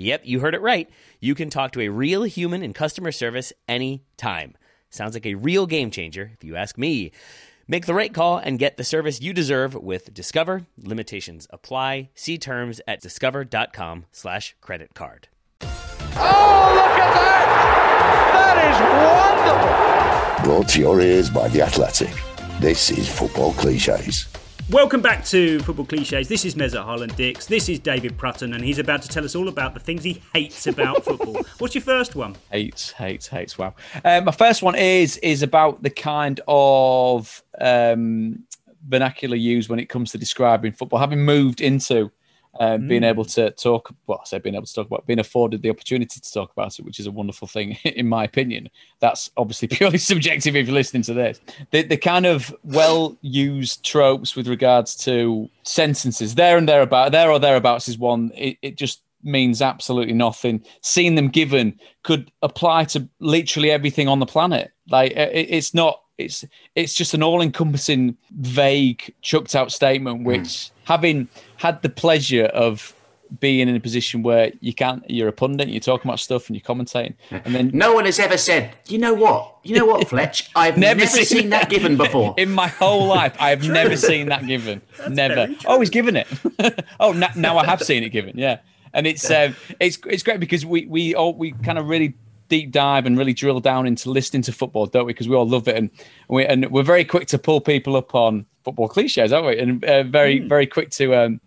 Yep, you heard it right. You can talk to a real human in customer service anytime. Sounds like a real game changer, if you ask me. Make the right call and get the service you deserve with Discover. Limitations apply. See terms at discover.com slash credit card. Oh, look at that! That is wonderful! Brought to your ears by The Athletic. This is Football Cliches. Welcome back to Football Cliches. This is Mesut Haaland Dix. This is David Prutton, and he's about to tell us all about the things he hates about (laughs) football. What's your first one? Hates, hates, hates. Wow. Um, my first one is is about the kind of um, vernacular used when it comes to describing football. Having moved into being Mm. able to talk, well, I say being able to talk about, being afforded the opportunity to talk about it, which is a wonderful thing, (laughs) in my opinion. That's obviously (laughs) purely subjective if you're listening to this. The, the kind of well used tropes with regards to sentences, there and thereabout, there or thereabouts is one. It, it just means absolutely nothing. Seeing them given could apply to literally everything on the planet. Like it, it's not. It's it's just an all-encompassing, vague, chucked out statement. Which, having had the pleasure of being in a position where you can't, you're a pundit, you're talking about stuff and you're commentating, and then No one has ever said, you know what? You know what, (laughs) Fletch? I've never, seen, that given (laughs) before. in my whole life. I have (laughs) never seen that given. never. Oh, he's given it. oh, now, now I have seen it given. Yeah, and it's um, it's it's great because we we all we kind of really deep dive and really drill down into listening to football, don't we? Because we all love it, and we and we're very quick to pull people up on football cliches, aren't we? And uh, very very quick to. Um,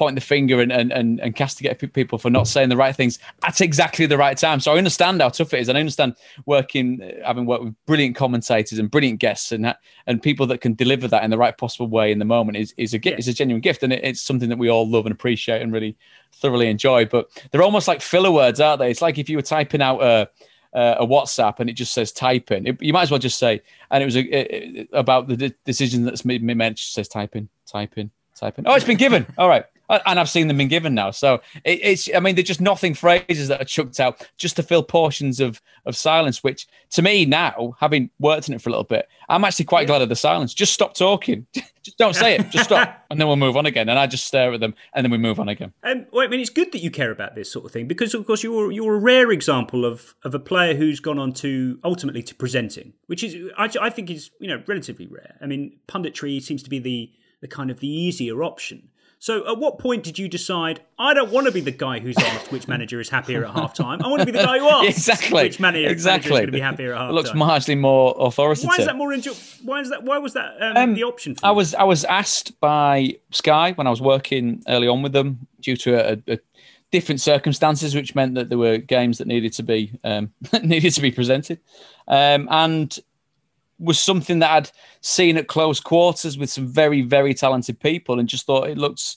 point the finger and, and, and, and castigate pe- people for not saying the right things at exactly the right time. So I understand how tough it is. And I understand working, uh, having worked with brilliant commentators and brilliant guests and and people that can deliver that in the right possible way in the moment is, is a gift, is a genuine gift. And it, it's something that we all love and appreciate and really thoroughly enjoy. But they're almost like filler words, aren't they? It's like if you were typing out a, uh, a WhatsApp and it just says typing. It, you might as well just say, and it was a, about the de- decision that's made me mentioned. Says typing, typing, typing. Oh, it's been given. All right, and I've seen them been given now. So it, it's. I mean, they're just nothing phrases that are chucked out just to fill portions of of silence. Which to me now, having worked in it for a little bit, I'm actually quite glad of the silence. Just stop talking. (laughs) just don't say it. Just stop, (laughs) and then we'll move on again. And I just stare at them, and then we move on again. Um, well, I mean, it's good that you care about this sort of thing because, of course, you're you're a rare example of of a player who's gone on to ultimately to presenting, which is I, I think is you know relatively rare. I mean, punditry seems to be the the kind of the easier option. So, at what point did you decide I don't want to be the guy who's asked which manager is happier at half time? I want to be the guy who (laughs) asks exactly which manager, exactly manager is going to be happier at half It looks marginally more authoritative. Why is that more enjoy? Why is that? Why was that um, Um, the option? For I you? was I was asked by Sky when I was working early on with them due to a, a different circumstances, which meant that there were games that needed to be um, (laughs) needed to be presented, um, and was something that I'd seen at close quarters with some very, very talented people, and just thought it looks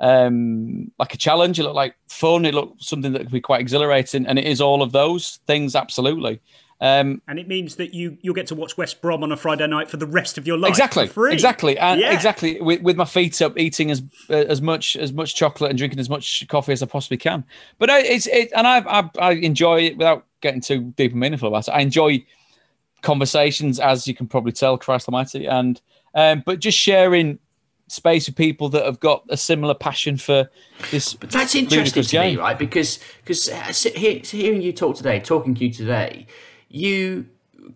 um, like a challenge. It looked like fun. It looked something that could be quite exhilarating, and it is all of those things, absolutely. Um, and it means that you you'll get to watch West Brom on a Friday night for the rest of your life. Exactly, exactly, and yeah. exactly with, with my feet up, eating as uh, as much as much chocolate and drinking as much coffee as I possibly can. But I, it's it, and I, I I enjoy it without getting too deep and meaningful about it. I enjoy conversations, as you can probably tell, Christ Almighty, and um, but just sharing space with people that have got a similar passion for this. But that's interesting to game. me, right? Because because hearing you talk today, talking to you today, you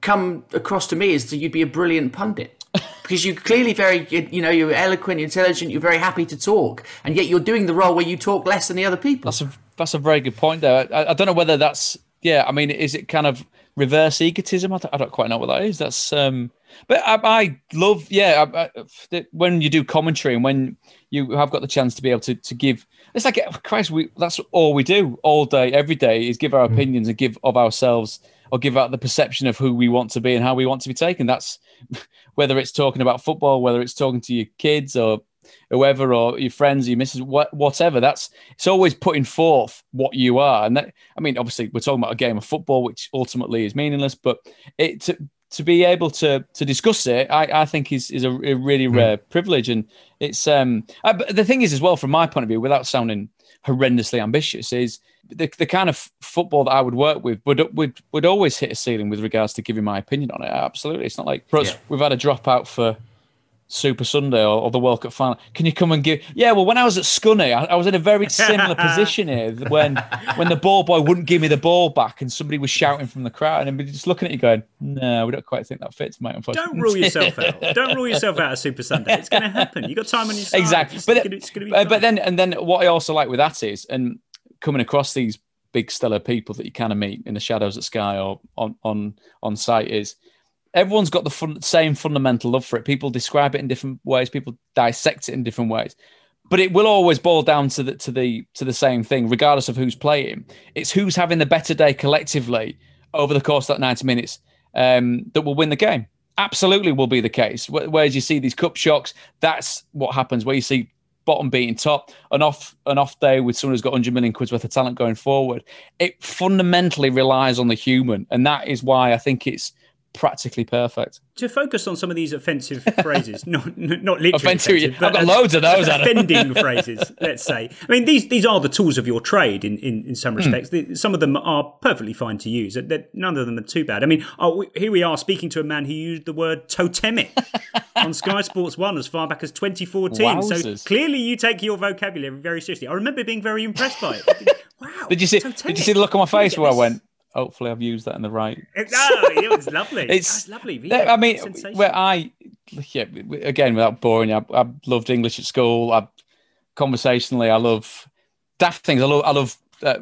come across to me as to you'd be a brilliant pundit. (laughs) because you're clearly very, you know, you're eloquent, intelligent, you're very happy to talk, and yet you're doing the role where you talk less than the other people. That's a that's a very good point though. I, I don't know whether that's yeah. I mean, is it kind of reverse egotism? I don't, I don't quite know what that is. That's um, but I, I love yeah. I, I, when you do commentary and when you have got the chance to be able to to give, it's like Christ. We that's all we do all day, every day is give our mm. opinions and give of ourselves or give out the perception of who we want to be and how we want to be taken. That's (laughs) whether it's talking about football, whether it's talking to your kids or whoever or your friends, your missus, whatever. That's it's always putting forth what you are. And that, I mean, obviously, we're talking about a game of football, which ultimately is meaningless, but it to, to be able to to discuss it, I, I think is is a, a really mm. rare privilege. And it's um, I, the thing is as well, from my point of view, without sounding horrendously ambitious, is the, the kind of football that I would work with would, would would always hit a ceiling with regards to giving my opinion on it. Absolutely, it's not like yeah. we've had a dropout for Super Sunday or, or, the World Cup final. Can you come and give? Yeah, well, when I was at Scunny, I, I was in a very similar (laughs) position here when when the ball boy wouldn't give me the ball back and somebody was shouting from the crowd and just looking at you going, "No, we don't quite think that fits, mate." Don't rule yourself (laughs) out. Don't rule yourself out of Super Sunday. It's going to happen. You got time on your side. Exactly, it's but gonna, it's gonna be uh, but then and then what I also like with that is and coming across these big stellar people that you kind of meet in the shadows at Sky or on on on site is everyone's got the fun, same fundamental love for it. People describe it in different ways. People dissect it in different ways. But it will always boil down to the to the to the same thing, regardless of who's playing. It's who's having the better day collectively over the course of that ninety minutes um, that will win the game. Absolutely, will be the case. Whereas you see these cup shocks, that's what happens. Where you see bottom beating top, an off an off day with someone who's got 100 million quid's worth of talent going forward. It fundamentally relies on the human, and that is why I think it's practically perfect. To focus on some of these offensive (laughs) phrases, not not literally offensive, offensive I've got loads of those. Offending (laughs) phrases, let's say. I mean, these these are the tools of your trade in in, in some hmm. respects. Mm. Some of them are perfectly fine to use. None of them are too bad. I mean, oh, here we are speaking to a man who used the word totemic (laughs) on Sky Sports One as far back as 2014. Wowzers. So clearly, you take your vocabulary very seriously. I remember being very impressed by it. Wow! Did you see? Totemic. Did you see the look on my face where I went? Hopefully I've used that in the right. no, it was lovely. (laughs) it's lovely. Yeah, I mean, where I, yeah, again, without boring, I, I loved English at school. I conversationally, I love daft things. I love, I love. Uh,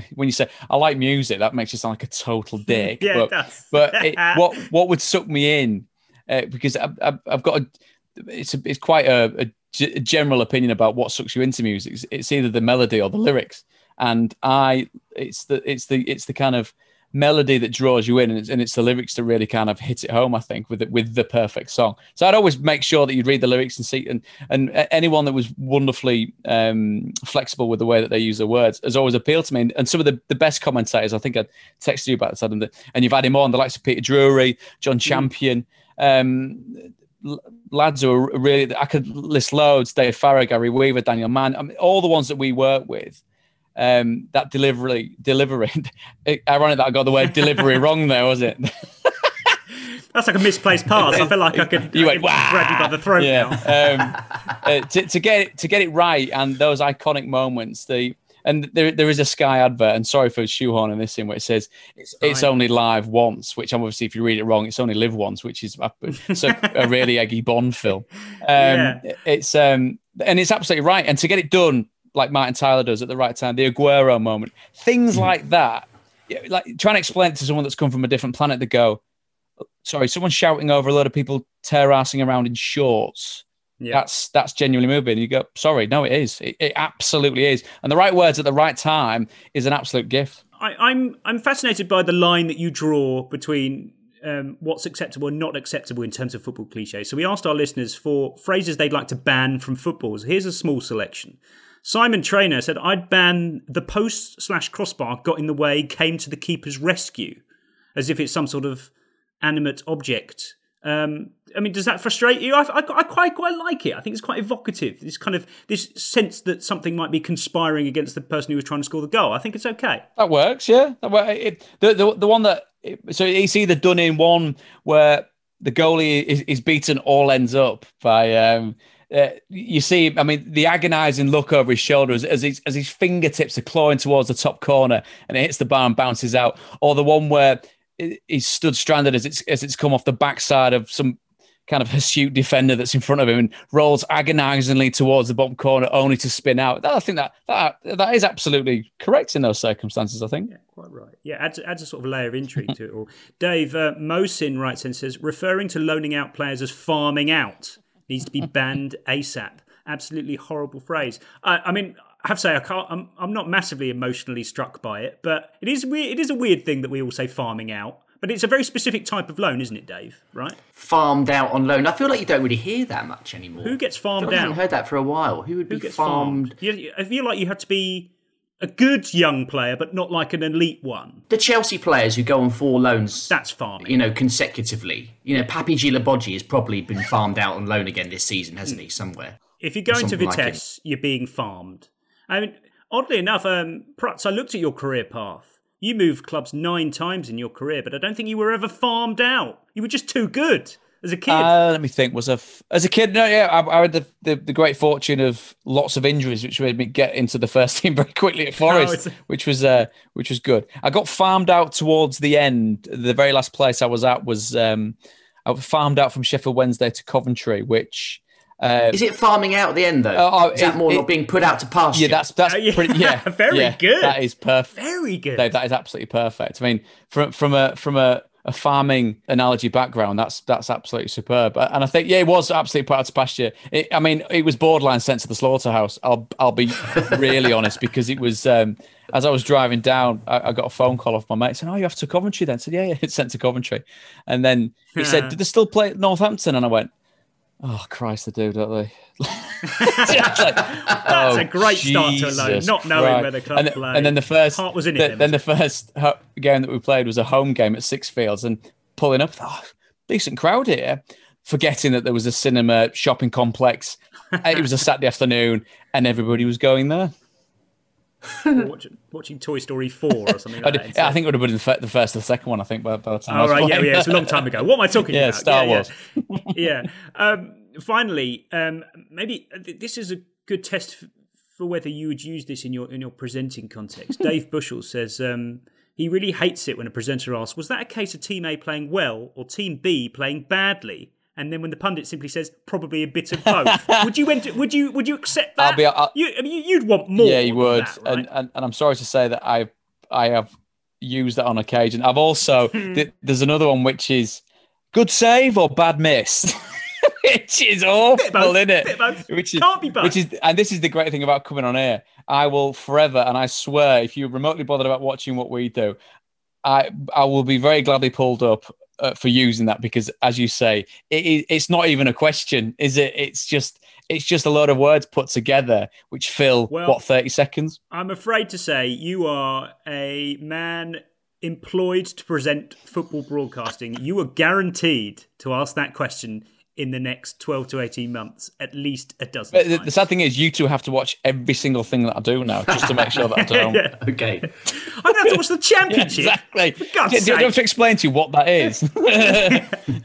(laughs) when you say I like music, that makes you sound like a total (laughs) dick. yeah, but, it does. but it, what what would suck me in uh, because I've, I've, got a, it's a, it's quite a, a, general opinion about what sucks you into music. It's either the melody or the lyrics and I it's the it's the it's the kind of melody that draws you in, and it's, and it's the lyrics that really kind of hit it home. I think with it, with the perfect song. So I'd always make sure that you'd read the lyrics and see. And and anyone that was wonderfully um, flexible with the way that they use the words has always appealed to me. And, and some of the, the best commentators, I think I texted you about this, Adam, that, and you've had him on the likes of Peter Drury, John mm. Champion. Um, lads who are really, I could list loads: Dave Farrar, Gary Weaver, Daniel Mann, I mean, all the ones that we work with um, that delivery delivery. (laughs) ironic that I got the word delivery wrong there, was it? (laughs) That's like a misplaced pass. I feel like I could (laughs) you went, grab you by the throat yeah. um, uh, to, to, get it, to get it right, and those iconic moments. The and there, there is a Sky advert, and sorry for shoehorning this in, where it says it's, it's only live once, which I'm obviously, if you read it wrong, it's only live once, which is a, a really eggy Bond film. Um, yeah. It's um, and it's absolutely right. And to get it done like Martin Tyler does at the right time, the Aguero moment, things mm. like that. Like trying to explain it to someone that's come from a different planet to go, sorry, someone shouting over a lot of people terracing around in shorts. Yeah. That's that's genuinely moving. You go, sorry, no, it is. It, it, absolutely is. And the right words at the right time is an absolute gift. I, I'm I'm fascinated by the line that you draw between um, what's acceptable and not acceptable in terms of football cliches. So we asked our listeners for phrases they'd like to ban from football. So here's a small selection. Simon Trainer said, I'd ban the post slash crossbar got in the way, came to the keeper's rescue, as if it's some sort of animate object. Um, I mean, does that frustrate you? I, I, I, quite quite like it. I think it's quite evocative. This kind of this sense that something might be conspiring against the person who was trying to score the goal. I think it's okay. That works, yeah. It, the, the the one that so it's either done in one where the goalie is, is beaten all ends up by. Um, uh, you see, I mean, the agonising look over his shoulder as, as, his, as his fingertips are clawing towards the top corner and it hits the bar and bounces out, or the one where he's stood stranded as it's as it's come off the backside of some kind of hirsute defender that's in front of him and rolls agonizingly towards the bottom corner only to spin out. I think that that that is absolutely correct in those circumstances. I think. Yeah, quite right. Yeah, adds, adds a sort of layer of intrigue to it all. (laughs) Dave uh, Mosin writes and says, referring to loaning out players as farming out needs to be banned ASAP. Absolutely horrible phrase. I, I mean. I have to say, I can't. I'm, I'm not massively emotionally struck by it, but it is weird. It is a weird thing that we all say farming out. But it's a very specific type of loan, isn't it, Dave? Right? Farmed out on loan. I feel like you don't really hear that much anymore. Who gets farmed I, out? I haven't heard that for a while. Who would Who be gets farmed? farmed? I feel like you had to be a good young player, but not like an elite one. The Chelsea players who go on four loans. That's farming. You know, consecutively. You know, Papy Djilobodji has probably been farmed out on loan again this season, hasn't he? Somewhere. If you go into Something like Vitesse, you're being farmed. I mean, oddly enough, um, I looked at your career path. You moved clubs nine times in your career, but I don't think you were ever farmed out. You were just too good as a kid. Uh, let me think. Was a f- as a kid? No, yeah, I, I had the, the, the great fortune of lots of injuries, which made me get into the first (laughs) team very quickly at Forest, it's- which was uh, which was good. I got farmed out towards the end. The very last place I was at was um, I was farmed out from Sheffield Wednesday to Coventry, which. Uh, Is it farming out at the end though? Oh, is that more it- not being put out to pasture? yeah, that's that's Uh, yeah, pretty. Yeah, (laughs) very yeah, good. That is perfect. Very good. Dave, that is absolutely perfect. I mean, from from a from a, a farming analogy background, that's that's absolutely superb. And I think yeah, it was absolutely out to pasture. It, I mean, it was borderline sent to the slaughterhouse. I'll I'll be really (laughs) honest because it was. Um, as I was driving down, I, I got a phone call off my mate saying, "Oh, you have to Coventry?" Then I said, "Yeah, yeah, it's (laughs) sent to Coventry." And then he said, "Did they still play at Northampton?" And I went, "Oh Christ, they do, don't they?" (laughs) That's Oh, a great start to a loan, not knowing where the club and, play. And then the first, Heart was in it the- then, then the first game that we played was a home game at Sixfields, and pulling up, oh, decent crowd here. Forgetting that there was a cinema shopping complex. it was a Saturday afternoon, and everybody was going there. (laughs) watching, watching Toy Story 4 or something I, like that. instead. I think it would have been the the first or the second one. I think by, by the time. I Oh, right, yeah, yeah, it's a long (laughs) time ago. What am I talking about? Yeah, about? Star yeah, Wars. Yeah. (laughs) yeah. Um, finally, um, maybe uh, th- this is a good test f- for whether you would use this in your in your presenting context. Dave Bushell says um, he really hates it when a presenter asks, "Was that a case of Team A playing well or Team B playing badly?" And then when the pundit simply says, "Probably a bit of both," would you ent- would you would you accept that? I'll be- I'll- you, I mean, you'd want more. yeah, you would, that, right? and, and and I'm sorry to say that I I have used that on occasion. I've also (laughs) Hmm. th- there's another one which is good save or bad miss, (laughs) which is awful, both, isn't it? Which is Can't be both. which is and this is the great thing about coming on air. I will forever, and I swear, if you're remotely bothered about watching what we do, I I will be very gladly pulled up. Uh, for using that because as you say it, it, it's not even a question is it it's just it's just a lot of words put together which fill Well- what 30 seconds I'm afraid to say you are a man employed to present football broadcasting. You are guaranteed to ask that question in the next 12 to 18 months, at least a dozen But the, times. the sad thing is, you two have to watch every single thing that I do now, just to make sure that I (laughs) don't. Yeah. Okay. I'm going to have to watch the Yeah, championship. exactly. For God's Do, do, do you have to explain to you what that is? (laughs)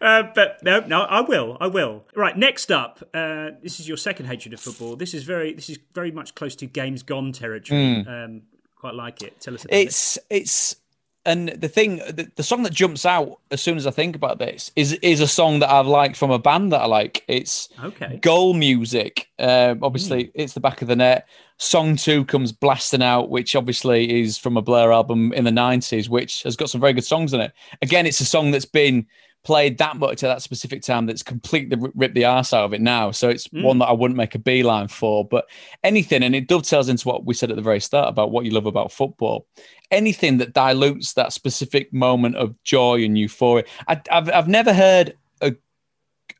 Uh, but no, no, I will. I will. Right. Next up, uh, this is your second hatred of football. This is very, this is very much close to games gone territory. Um, quite like it. Tell us about it. It's it's and the thing the, the song that jumps out as soon as I think about this is is a song that I've liked from a band that I like. It's Okay. goal music. Um, obviously, it's the back of the net. Song two comes blasting out, which obviously is from a Blur album in the nineties, which has got some very good songs in it. Again, it's a song that's been played that much at that specific time that's completely ripped the arse out of it now. So it's mm. one that I wouldn't make a beeline for. But anything, and it dovetails into what we said at the very start about what you love about football. Anything that dilutes that specific moment of joy and euphoria. I, have I've never heard a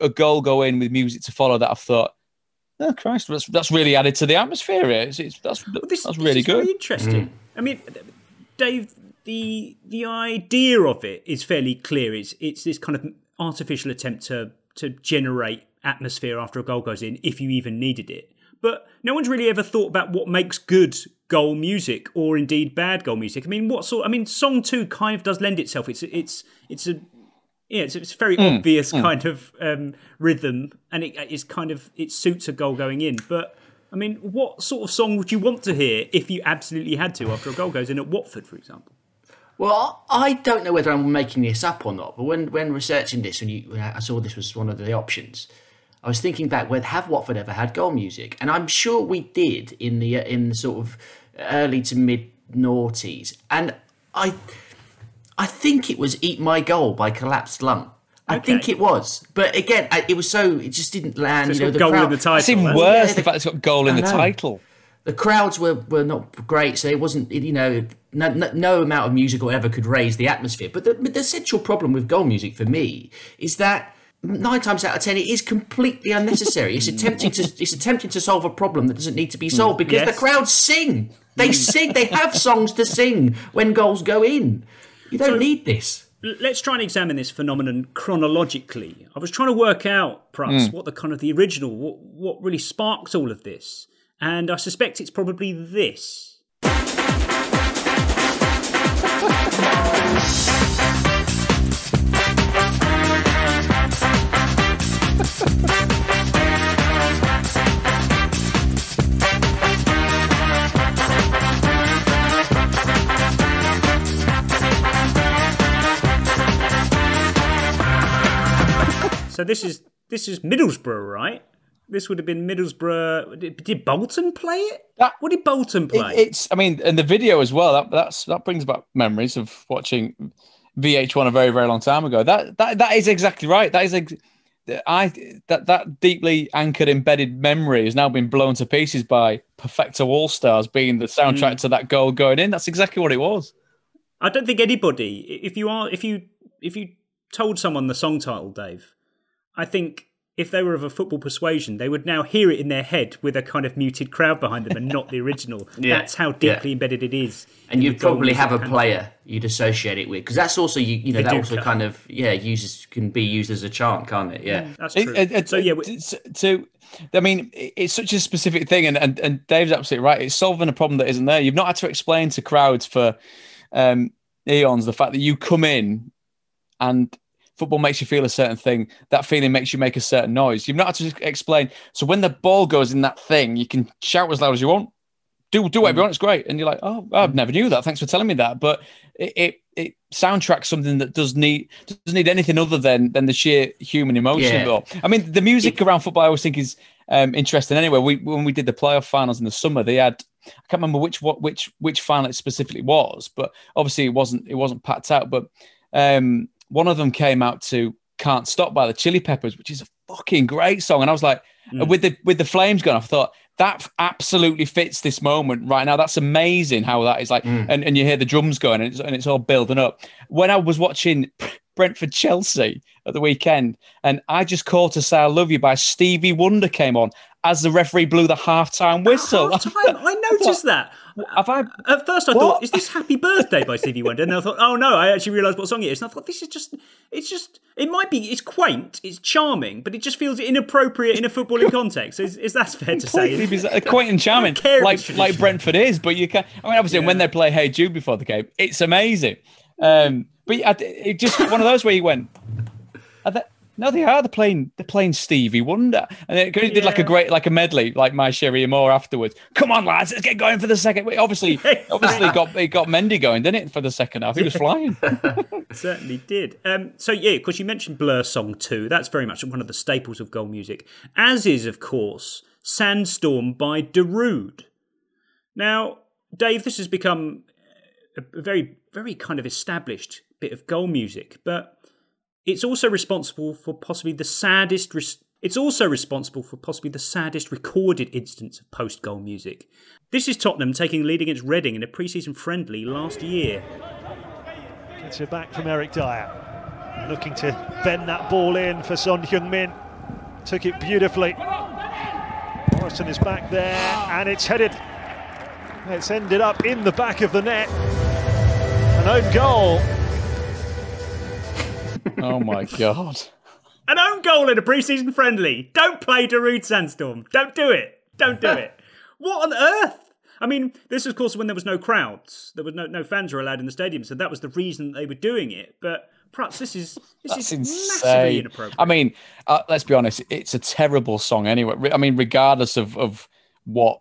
a goal go in with music to follow that I've thought. Oh Christ, that's, that's really added to the atmosphere. It's, it's that's well, this, that's really good. interesting. Mm. I mean, Dave, the the idea of it is fairly clear. It's it's this kind of artificial attempt to to generate atmosphere after a goal goes in, if you even needed it. But no one's really ever thought about what makes good goal music, or indeed bad goal music. I mean, what sort? I mean, song two kind of does lend itself. It's it's it's a yeah, it's, it's a very mm, obvious mm. kind of um, rhythm, and it is kind of it suits a goal going in. But I mean, what sort of song would you want to hear if you absolutely had to after a goal goes in at Watford, for example? Well, I don't know whether I'm making this up or not, but when, when researching this, when you when I saw this was one of the options, I was thinking back, whether have Watford ever had goal music? And I'm sure we did in the uh, in the sort of early to mid noughties, and I I think it was "Eat My Goal" by Collapsed Lung. I okay. think it was, but again, it was so it just didn't land. So you know, the goal crowd, in the title. It's even worse yeah, the, the fact it's got goal in the title the crowds were, were not great, so it wasn't you know no, no, no amount of music or ever could raise the atmosphere. But the, the essential problem with goal music for me is that nine times out of ten it is completely unnecessary. it's attempting to it's attempting to solve a problem that doesn't need to be solved because yes. the crowds sing. They sing. They have songs to sing when goals go in. You don't so, need this. Let's try and examine this phenomenon chronologically. I was trying to work out, perhaps, mm. what the kind of the original, what, what really sparked all of this. And I suspect it's probably this. so this is this is Middlesbrough, right? This would have been Middlesbrough. Did, did Bolton play it? That, what did Bolton play? It, it's, I mean, and the video as well. That that's that brings back memories of watching VH1 a very very long time ago. That that that is exactly right. That is. Ex- I that that deeply anchored embedded memory has now been blown to pieces by Perfecto Allstarz being the soundtrack mm. to that goal going in. That's exactly what it was. I don't think anybody, if you are, if you if you told someone the song title, Dave, I think if they were of a football persuasion, they would now hear it in their head with a kind of muted crowd behind them and not the original. (laughs) yeah. That's how deeply yeah. embedded it is. And you'd probably have a player you'd associate it with because that's also you, you know Viduka. that also kind of yeah uses can be used as a chant, can't it? Yeah, mm, that's true. It, it, so yeah, so I mean, it's such a specific thing, and, and and Dave's absolutely right. It's solving a problem that isn't there. You've not had to explain to crowds for um, eons the fact that you come in and football makes you feel a certain thing. That feeling makes you make a certain noise. You've not had to explain. So when the ball goes in that thing, you can shout as loud as you want. Do do whatever you want. It's great. And you're like, oh, I never knew that. Thanks for telling me that. But it, it, it soundtracks something that does need doesn't need anything other than than the sheer human emotion. Yeah. I mean, the music around football, I always think is um, interesting. Anyway, we when we did the playoff finals in the summer, they had I can't remember which what which which final it specifically was, but obviously it wasn't it wasn't packed out. But um, one of them came out to "Can't Stop" by the Chili Peppers, which is a fucking great song. And I was like, mm. with the with the flames going, I thought that absolutely fits this moment right now. That's amazing how that is like, mm. and, and you hear the drums going and it's, and it's all building up. When I was watching (laughs) Brentford Chelsea at the weekend, and I just called to say I love you by Stevie Wonder came on as the referee blew the halftime whistle. Half-time? I (laughs) noticed that. Have I? At first, I what? thought, "Is this Happy Birthday" by Stevie Wonder? And then I thought, "Oh no!" I actually realised what song it is, and I thought, "This is just, it's just, it might be, it's quaint, it's charming, but it just feels inappropriate in a footballing context." Is, is that fair to say? Bizarre. Quaint and charming, like like Brentford is, but you can. I mean, obviously, yeah. when they play "Hey Jude" before the game, it's amazing. Um, but it just one of those where you went. No, they are. They're playing. They're playing Stevie Wonder, and it yeah. did like a great, like a medley, like My Cherie Amour afterwards. Come on, lads, let's get going for the second. Obviously, (laughs) obviously got it got Mendy going, didn't it, for the second half? He was flying. (laughs) Certainly did. Um, so yeah, of course, you mentioned Blur Song Two. That's very much one of the staples of goal music, as is, of course, Sandstorm by Darude. Now, Dave, this has become a very, very kind of established bit of goal music, but It's also responsible for possibly the saddest. Res- it's also responsible for possibly the saddest recorded instance of post-goal music. This is Tottenham taking lead against Reading in a pre-season friendly last year. Gets it back from Eric Dier. Looking to bend that ball in for Son Heung-min. Took it beautifully. Morrison is back there and it's headed. It's ended up in the back of the net. An own goal. Oh my god. An own goal in a pre-season friendly. Don't play Darude Sandstorm. Don't do it. Don't do it. What on earth? I mean, this was, of course, when there was no crowds. There was no, no fans were allowed in the stadium, so that was the reason they were doing it. But perhaps this is this That's is massively insane. inappropriate. I mean, uh, let's be honest, it's a terrible song anyway. I mean, regardless of, of what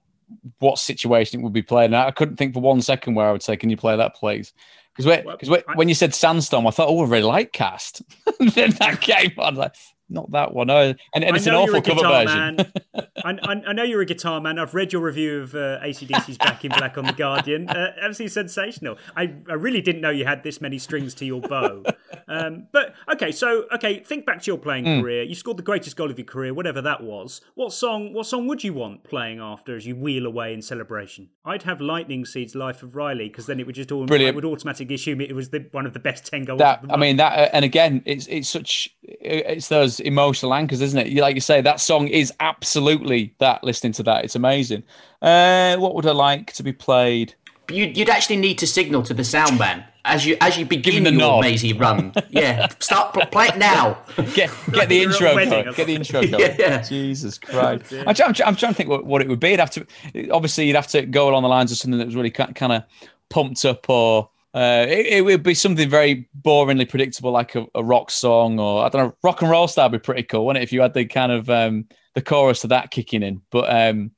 what situation it would be played in, I couldn't think for one second where I would say, "Can you play that, please?" Because when you said Sandstorm, I thought, "Oh, a really light cast." (laughs) then that came on, like, not that one. Oh, and, and I it's an awful cover version. (laughs) I, I, I know you're a guitar man. I've read your review of uh, ACDC's Back in Black on The Guardian. Uh, absolutely sensational. I, I really didn't know you had this many strings to your bow. Um, but, okay, so, okay, think back to your playing Mm. career. You scored the greatest goal of your career, whatever that was. What song What song would you want playing after as you wheel away in celebration? I'd have Lightning Seeds Life of Riley because then it would just all, I Brilliant. would automatically assume it was the, one of the best 10 goals that I mean that, uh, and again, it's it's such it's those emotional anchors, isn't it? You like you say, that song is absolutely that. Listening to that, it's amazing. Uh, what would I like to be played? You'd, you'd actually need to signal to the sound man as you as you begin the your nod. mazy run. (laughs) Yeah, start pl- play it now. (laughs) Get get the You're at a intro wedding going. Get the intro (laughs) going. Yeah. Jesus Christ! I'm, try- I'm, try- I'm trying to think what, what it would be. You'd have to obviously you'd have to go along the lines of something that was really kind of pumped up, or uh, it, it would be something very boringly predictable, like a, a rock song, or I don't know, rock and roll style would be pretty cool, wouldn't it? If you had the kind of um, the chorus of that kicking in, but um,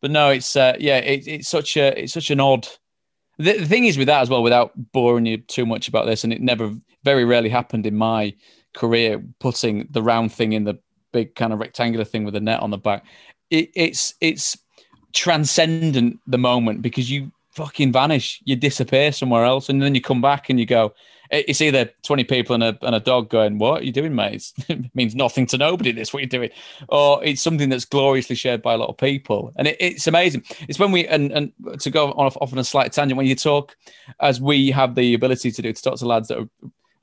but no, it's uh, yeah, it, it's such a it's such an odd. The, the thing is with that as well, without boring you too much about this, and it never, very rarely happened in my career, putting the round thing in the big kind of rectangular thing with the net on the back. It, it's it's transcendent the moment because you fucking vanish, you disappear somewhere else, and then you come back and you go. Eh, it's either twenty people and a and a dog going, "What are you doing, mate?" (laughs) It means nothing to nobody. This what you're doing, or it's something that's gloriously shared by a lot of people, and it, it's amazing. It's when we and and to go on off on a slight tangent when you talk, as we have the ability to do, to talk to lads that are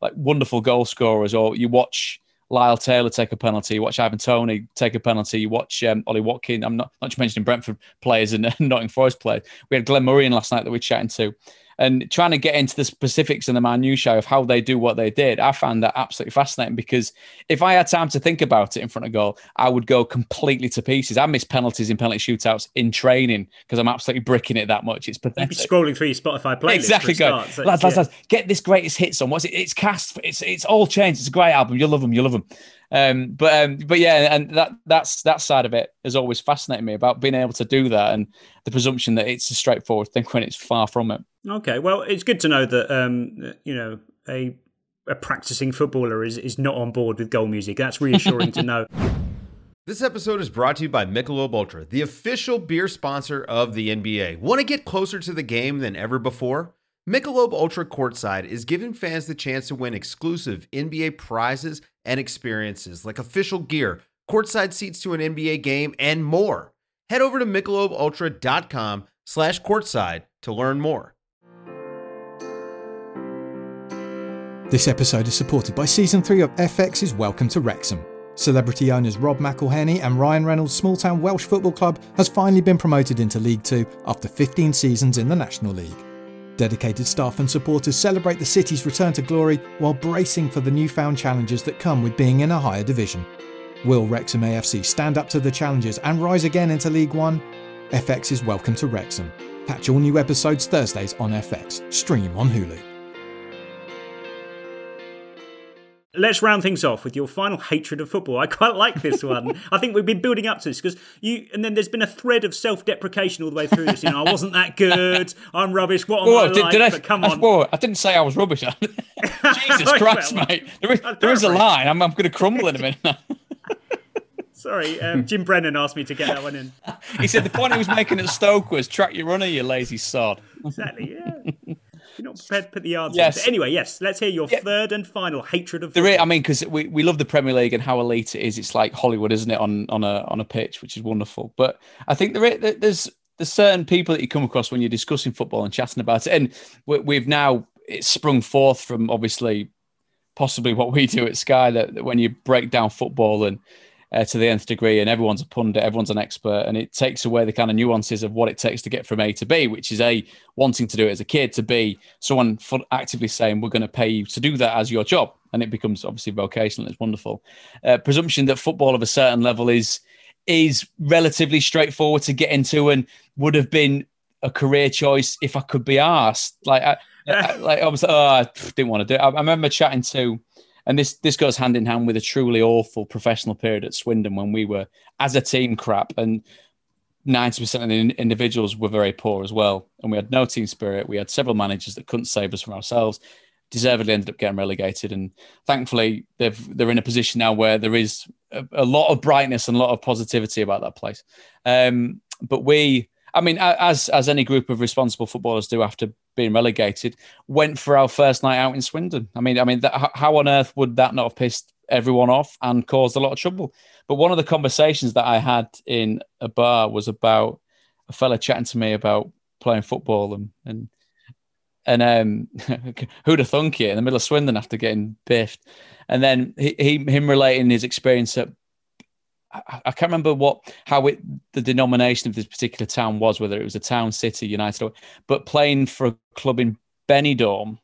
like wonderful goal scorers, or you watch Lyle Taylor take a penalty, watch Ivan Toney take a penalty, watch um, Ollie Watkin. I'm not not mentioning Brentford players and (laughs) Nottingham Forest players. We had Glenn Murray in last night that we're chatting to. And trying to get into the specifics and the minutiae of how they do what they did, I found that absolutely fascinating because if I had time to think about it in front of goal, I would go completely to pieces. I miss penalties in penalty shootouts in training because I'm absolutely bricking it that much. It's You'd pathetic. be scrolling through your Spotify playlist. (laughs) Exactly. Go, so lads, lads, lads, get this greatest hits on. What's it? It's cast. It's it's all changed. It's a great album. You'll love them. You'll love them. Um, but um, but yeah, and that that's that side of it has always fascinated me about being able to do that and the presumption that it's a straightforward thing when it's far from it. Okay, well, it's good to know that um, you know a a practicing footballer is is not on board with goal music. That's reassuring to know. (laughs) This episode is brought to you by Michelob Ultra, the official beer sponsor of the NBA. Want to get closer to the game than ever before? Michelob Ultra Courtside is giving fans the chance to win exclusive NBA prizes and experiences like official gear, courtside seats to an NBA game, and more. Head over to michelobultra.com slash courtside to learn more. This episode is supported by Season 3 of FX's Welcome to Wrexham. Celebrity owners Rob McElhenney and Ryan Reynolds' small town Welsh football club has finally been promoted into League Two after 15 seasons in the National League. Dedicated staff and supporters celebrate the city's return to glory while bracing for the newfound challenges that come with being in a higher division. Will Wrexham AFC stand up to the challenges and rise again into League One? FX is Welcome to Wrexham. Catch all new episodes Thursdays on FX. Stream on Hulu. Let's round things off with your final hatred of football. I quite like this one. (laughs) I think we've been building up to this because you, and then there's been a thread of self-deprecation all the way through this. You know, I wasn't that good. I'm rubbish. What am Whoa, I did, like? did I, but come I- on. whoa, I didn't say I was rubbish. (laughs) Jesus (laughs) Christ, Well, mate. There is, there is a line. I'm, I'm going to crumble in a minute. Sorry, um, Jim Brennan asked me to get that one in. He said the point he was making at Stoke was track your runner, you lazy sod. Exactly. Yeah. You're not prepared to put the answer. Yes. But anyway, yes, let's hear your third and final hatred of There is, I mean, because we, we love the Premier League and how elite it is. It's like Hollywood, isn't it, on on a on a pitch, which is wonderful. But I think there is, there's there's certain people that you come across when you're discussing football and chatting about it, and we, we've now it's sprung forth from obviously possibly what we do at Sky that, that when you break down football and uh, to the nth degree, and everyone's a pundit, everyone's an expert, and it takes away the kind of nuances of what it takes to get from A to B, which is A, wanting to do it as a kid, to B, someone actively saying, We're going to pay you to do that as your job. And it becomes obviously vocational. It's wonderful. Uh, presumption that football of a certain level is is relatively straightforward to get into and would have been a career choice if I could be asked. Like, I, I, like I was, oh, I didn't want to do it. I, I remember chatting to and this this goes hand in hand with a truly awful professional period at Swindon when we were as a team crap. And 90% of the individuals were very poor as well. And we had no team spirit. We had several managers that couldn't save us from ourselves. Deservedly ended up getting relegated. And thankfully they've they're in a position now where there is a, a lot of brightness and a lot of positivity about that place. Um, but we I mean, as as any group of responsible footballers do after being relegated, went for our first night out in Swindon. I mean, I mean, that, how on earth would that not have pissed everyone off and caused a lot of trouble? But one of the conversations that I had in a bar was about a fella chatting to me about playing football and and and um, (laughs) who'd have thunk it in the middle of Swindon after getting biffed, and then he, he him relating his experience at I I can't remember what how it the denomination of this particular town was, whether it was a town, city, United, or, but playing for a club in Benidorm,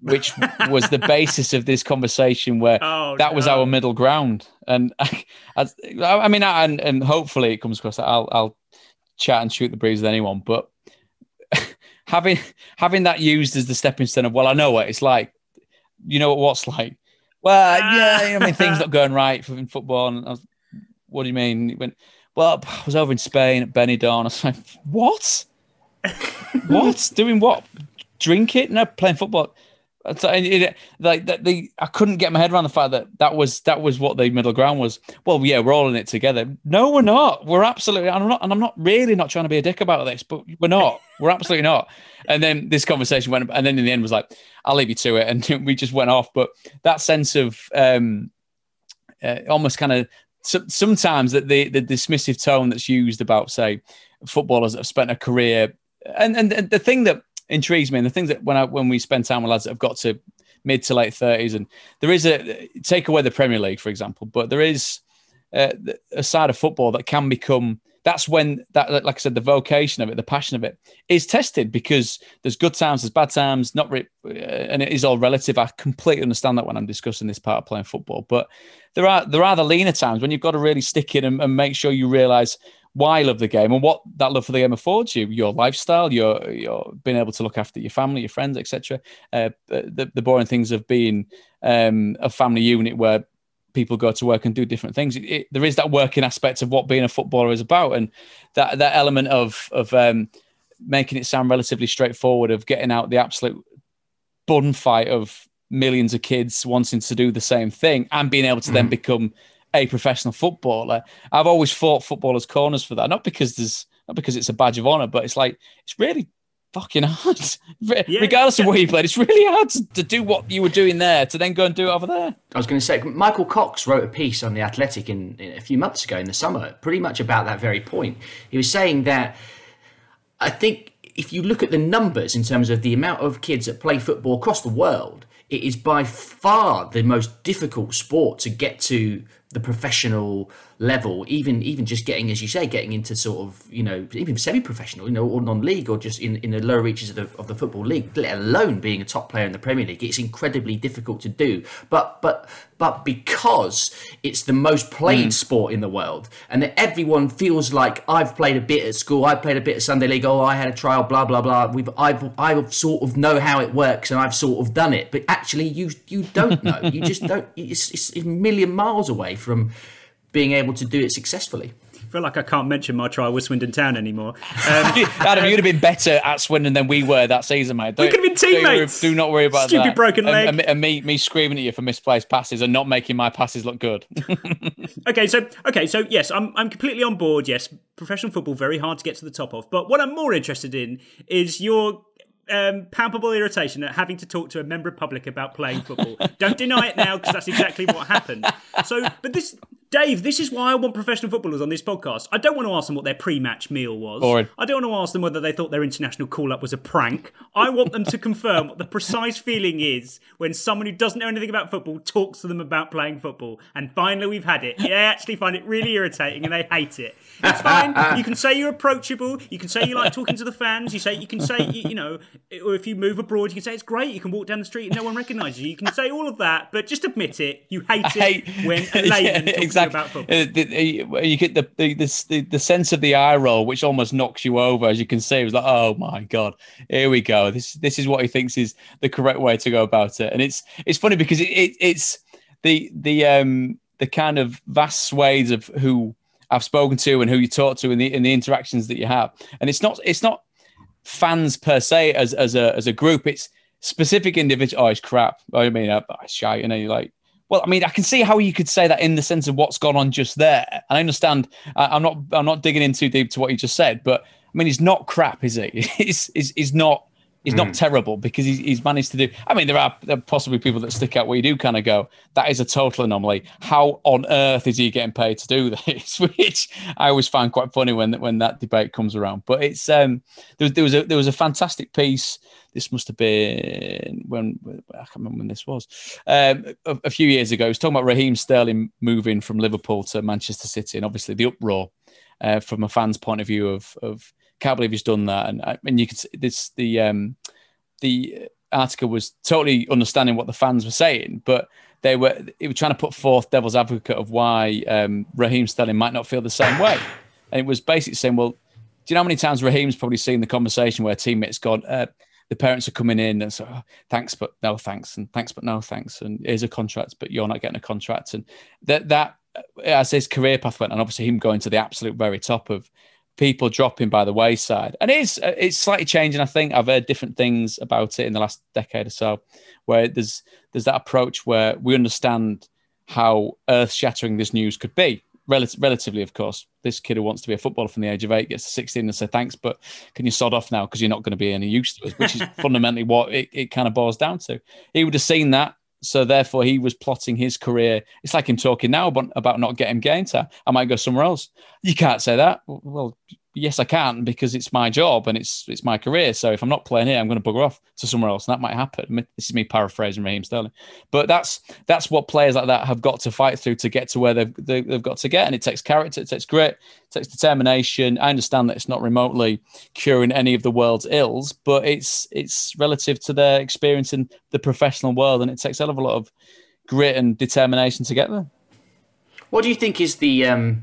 which (laughs) was the basis of this conversation, where Oh, that was no. our middle ground. And (laughs) I, I mean, and and hopefully it comes across. that I'll I'll chat and shoot the breeze with anyone, but (laughs) having having that used as the stepping stone of well, I know what it's like. You know what what's like. Well, yeah, I mean things not going right in football. And I was, what do you mean? He went, well, I was over in Spain at Benidorm. I was like, what? what? (laughs) Doing what? Drink it? No, playing football. It- like that, the I couldn't get my head around the fact that that was that was what the middle ground was. Well, yeah, we're all in it together. No, we're not. We're absolutely. I'm not, and I'm not really not trying to be a dick about this, but we're not. We're absolutely not. And then this conversation went, and then in the end was like, I'll leave you to it, and (laughs) we just went off. But that sense of um, uh, almost kind of so, sometimes that the the dismissive tone that's used about say footballers that have spent a career and and, the thing that intrigues me and the things that when I when we spend time with lads that have got to mid to late 30s and there is a take away the Premier League for example but there is uh, a side of football that can become that's when that like I said the vocation of it the passion of it is tested because there's good times there's bad times not re- uh, and it is all relative. I completely understand that when I'm discussing this part of playing football but there are there are the leaner times when you've got to really stick in and, and make sure you realize why you love the game and what that love for the game affords you your lifestyle your your being able to look after your family your friends etc uh, the, the boring things of being um, a family unit where people go to work and do different things. It, it- there is that working aspect of what being a footballer is about, and that that element of of um, making it sound relatively straightforward of getting out the absolute bun fight of millions of kids wanting to do the same thing and being able to then become a professional footballer. I've always fought footballers' corners for that, not because there's not because it's a badge of honor, but it's like it's really fucking hard. (laughs) Re- Regardless of where you played, it's really hard to, to do what you were doing there to then go and do it over there. I was going to say, Michael Cox wrote a piece on the Athletic in, in a few months ago in the summer, pretty much about that very point. He was saying that I think if you look at the numbers in terms of the amount of kids that play football across the world, it is by far the most difficult sport to get to the professional level even even just getting as you say getting into sort of you know even semi-professional you know or non-league or just in, in the lower reaches of the, of the football league let alone being a top player in the premier league. It's incredibly difficult to do. But but but because it's the most played mm. sport in the world and that everyone feels like i've played a bit at school I've played a bit of sunday league oh i had a trial blah blah blah we've i've I've sort of know how it works and i've sort of done it. But actually you you don't know. You just don't it's, it's a million miles away from being able to do it successfully I feel like I can't mention my trial with Swindon Town anymore. (laughs) Um, Adam, you'd have been better at Swindon than we were that season, mate. We could have been don't worry- teammates. Do not worry about Stupid that. broken leg. And, and, and me, me screaming at you for misplaced passes and not making my passes look good. (laughs) okay, so okay, so yes, I'm I'm completely on board. Yes, professional football very hard to get to the top of. But what I'm more interested in is your um, palpable irritation at having to talk to a member of public about playing football. Don't deny it now because that's exactly what happened. So, but this, Dave, this is why I want professional footballers on this podcast. I don't want to ask them what their pre-match meal was. Boring. I don't want to ask them whether they thought their international call-up was a prank. I want them to confirm what the precise feeling is when someone who doesn't know anything about football talks to them about playing football. And finally, we've had it. They actually find it really irritating and they hate it. It's fine. You can say you're approachable. You can say you like talking to the fans. You say you can say you, you know, or if you move abroad, you can say it's great. You can walk down the street and no one recognises you. You can say all of that, but just admit it. You hate it hate- when (laughs) a layman Yeah, talks exactly. about football. Uh, the- You get the the, the the the sense of the eye roll, which almost knocks you over, as you can see. It was like, oh my god, here we go. This this is what he thinks is the correct way to go about it, and it's it's funny because it, it it's the the um the kind of vast swathes of who I've spoken to and who you talk to in the in the interactions that you have, and it's not it's not fans per se as as a as a group. It's specific individual. Oh, it's crap. I mean, uh, it's shite. You know, you're like, well, I mean, I can see how you could say that in the sense of what's gone on just there. And I understand. I, I'm not I'm not digging in too deep to what you just said, but I mean, he's not crap, is he's he's, he's not. He's not terrible because he's, he's managed to do. I mean, there are, there are possibly people that stick out where you do kind of go, that is a total anomaly. How on earth is he getting paid to do (laughs) this? Which I always find quite funny when when that debate comes around. But it's um there was there was a there was a fantastic piece. This must have been when I can't remember when this was. Um, a, a few years ago, it was talking about Raheem Sterling moving from Liverpool to Manchester City, and obviously the uproar uh, from a fan's point of view of of can't believe he's done that, and I- and you could see this the um the article was totally understanding what the fans were saying, but they were they was trying to put forth devil's advocate of why um, Raheem Sterling might not feel the same way, and it was basically saying, well, do you know how many times Raheem's probably seen the conversation where teammates gone, uh, the parents are coming in and so, oh, thanks but no thanks, and thanks but no thanks, and here's a contract, but you're not getting a contract, and that that as his career path went, and obviously him going to the absolute very top of people dropping by the wayside. And it is uh, it's slightly changing. I think I've heard different things about it in the last decade or so, where there's there's that approach where we understand how earth shattering this news could be. Rel- relatively, of course, this kid who wants to be a footballer from the age of eight gets to 16 and say thanks, but can you sod off now because you're not going to be any use to us, which is (laughs) fundamentally what it, it kind of boils down to. He would have seen that, so therefore he was plotting his career. It's like him talking now about, about not getting game time. I might go somewhere else. You can't say that. Well, yes, I can because it's my job and it's it's my career. So if I'm not playing here, I'm going to bugger off to somewhere else, and that might happen. This is me paraphrasing Raheem Sterling, but that's that's what players like that have got to fight through to get to where they've they, they've got to get, and it takes character, it takes grit, it takes determination. I understand that it's not remotely curing any of the world's ills, but it's it's relative to their experience in the professional world, and it takes a hell of a lot of grit and determination to get there. What do you think is the, um,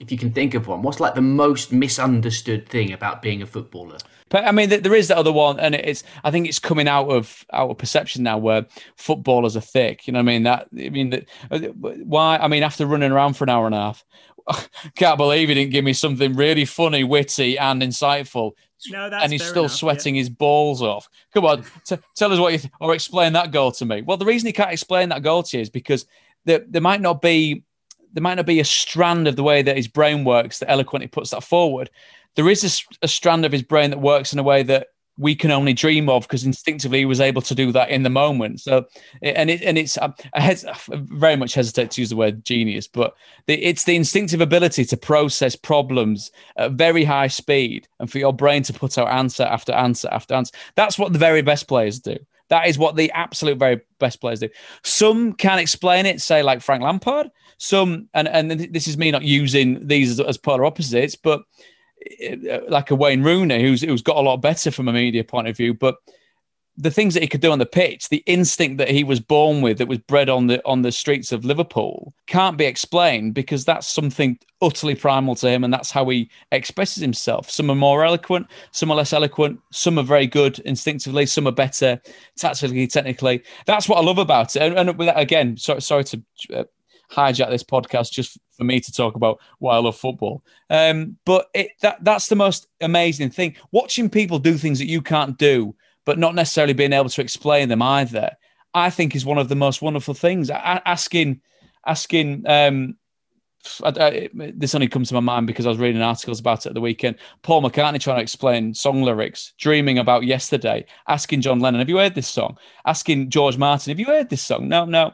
if you can think of one, what's like the most misunderstood thing about being a footballer? But I mean, there is that other one, and it's I think it's coming out of out of perception now where footballers are thick. You know what I mean? That I mean that uh, why? I mean, after running around for an hour and a half, (laughs) can't believe he didn't give me something really funny, witty, and insightful. No, that's and he's fair still enough, sweating his balls off. Come on, t- tell us what you th- or explain that goal to me. Well, the reason he can't explain that goal to you is because there, there might not be there might not be a strand of the way that his brain works that eloquently puts that forward. There is a strand of his brain that works in a way that we can only dream of because instinctively he was able to do that in the moment. So, and it and it's um, I, hes- I very much hesitate to use the word genius, but the, it's the instinctive ability to process problems at very high speed and for your brain to put out answer after answer after answer. That's what the very best players do. That is what the absolute very best players do. Some can explain it, say like Frank Lampard. Some, and and this is me not using these as, as polar opposites, but uh, like a Wayne Rooney, who's who's got a lot better from a media point of view, but the things that he could do on the pitch, the instinct that he was born with, that was bred on the on the streets of Liverpool, can't be explained because that's something utterly primal to him, and that's how he expresses himself. Some are more eloquent, some are less eloquent, some are very good instinctively, some are better tactically, technically. That's what I love about it. And, and that, again, sorry, sorry to uh, hijack this podcast just for me to talk about why I love football. Um, but it, that that's the most amazing thing. Watching people do things that you can't do but not necessarily being able to explain them either, I think is one of the most wonderful things. Asking, asking um, I, I, this only comes to my mind because I was reading articles about it at the weekend. Paul McCartney trying to explain song lyrics, dreaming about yesterday, asking John Lennon, "Have you heard this song?" Asking George Martin, "Have you heard this song?" No, no.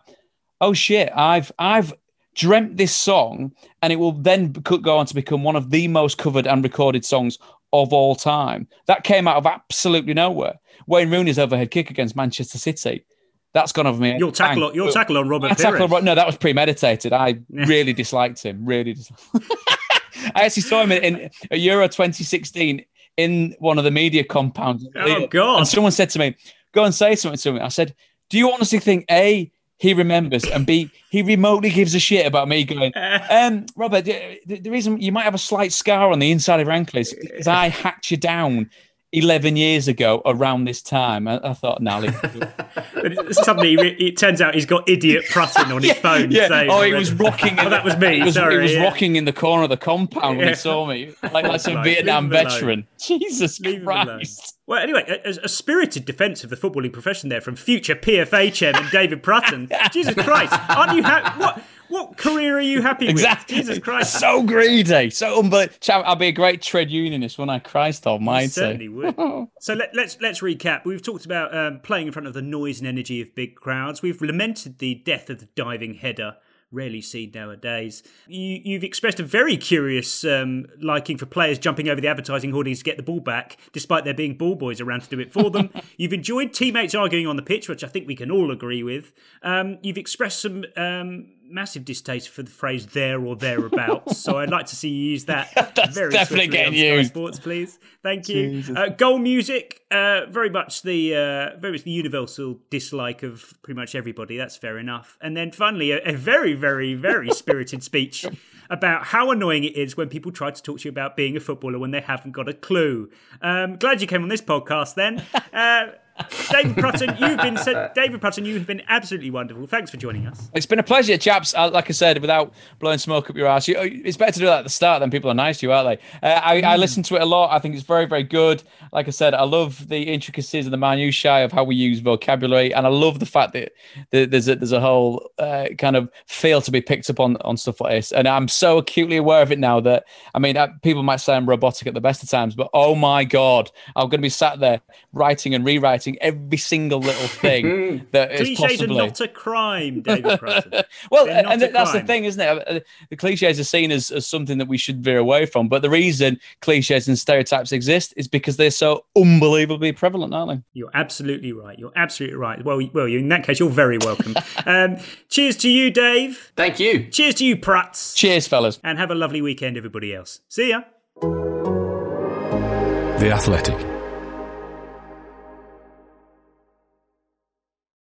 Oh shit! I've I've dreamt this song, and it will then go on to become one of the most covered and recorded songs of all time. That came out of absolutely nowhere. Wayne Rooney's overhead kick against Manchester City. That's gone over me. Your tackle, on, your tackle on Robert. Tackle on, no, that was premeditated. I really disliked him. Really, disliked. (laughs) I actually saw him in, in a Euro 2016 in one of the media compounds. Oh God! And someone said to me, "Go and say something to me." I said, "Do you honestly think a he remembers and b he remotely gives a shit about me going (laughs) um robert the, the, reason you might have a slight scar on the inside of your ankle is because i hacked you down 11 years ago around this time. I, I thought, no, (laughs) suddenly it turns out he's got idiot Prutton on (laughs) his yeah, phone. Yeah. Saying, oh, he was rocking. oh, that was me. He was, Sorry, he was yeah. rocking in the corner of the compound when he saw me, like, like some (laughs) Vietnam veteran. Jesus Leave Christ. Well, anyway, a, a, spirited defence of the footballing profession there from future PFA chairman David Prutton. Jesus Christ, aren't you happy? What? What career are you happy exactly. with? Jesus Christ. So greedy. So unbelievable. I'll be a great trade unionist when I Christ almighty. You certainly would. (laughs) so let, us let's, let's recap. We've talked about um, playing in front of the noise and energy of big crowds. We've lamented the death of the diving header rarely seen nowadays. You, have expressed a very curious um, liking for players jumping over the advertising hoardings to get the ball back, despite there being ball boys around to do it for them. (laughs) you've enjoyed teammates arguing on the pitch, which I think we can all agree with. Um, you've expressed some um, massive distaste for the phrase "there or thereabouts," so I'd like to see you use that. (laughs) That's very definitely getting used. Sports, please. Thank you. Uh, goal music, uh, very much the uh, very much the universal dislike of pretty much everybody. That's fair enough. And then finally, a, a very, very, very (laughs) spirited speech about how annoying it is when people try to talk to you about being a footballer when they haven't got a clue. Um, glad you came on this podcast then. (laughs) Uh, David Prutton, you've been David Prutton, you have been absolutely wonderful. Thanks for joining us. It's been a pleasure, chaps. Uh, like I said, without blowing smoke up your ass, you, it's better to do that at the start than people are nice to you, aren't they? Uh, I, mm. I, listen to it a lot. I think it's very, very good. Like I said, I love the intricacies and the minutiae of how we use vocabulary, and I love the fact that, that there's a, there's a whole uh, kind of feel to be picked up on on stuff like this. And I'm so acutely aware of it now that I mean, uh, people might say I'm robotic at the best of times, but oh my god, I'm going to be sat there writing and rewriting every single little (laughs) thing that is cliches possibly. are not a crime, David (laughs) well, and that's crime. the thing, isn't it? Uh, the cliches are seen as, as something that we should veer away from. But the reason cliches and stereotypes exist is because they're so unbelievably prevalent, aren't they? You're absolutely right. You're absolutely right. Well, well, in that case, you're very welcome. (laughs) um, cheers to you, Dave. Thank you. Cheers to you, Prutz. Cheers, fellas. And have a lovely weekend, everybody else. See ya. The Athletic.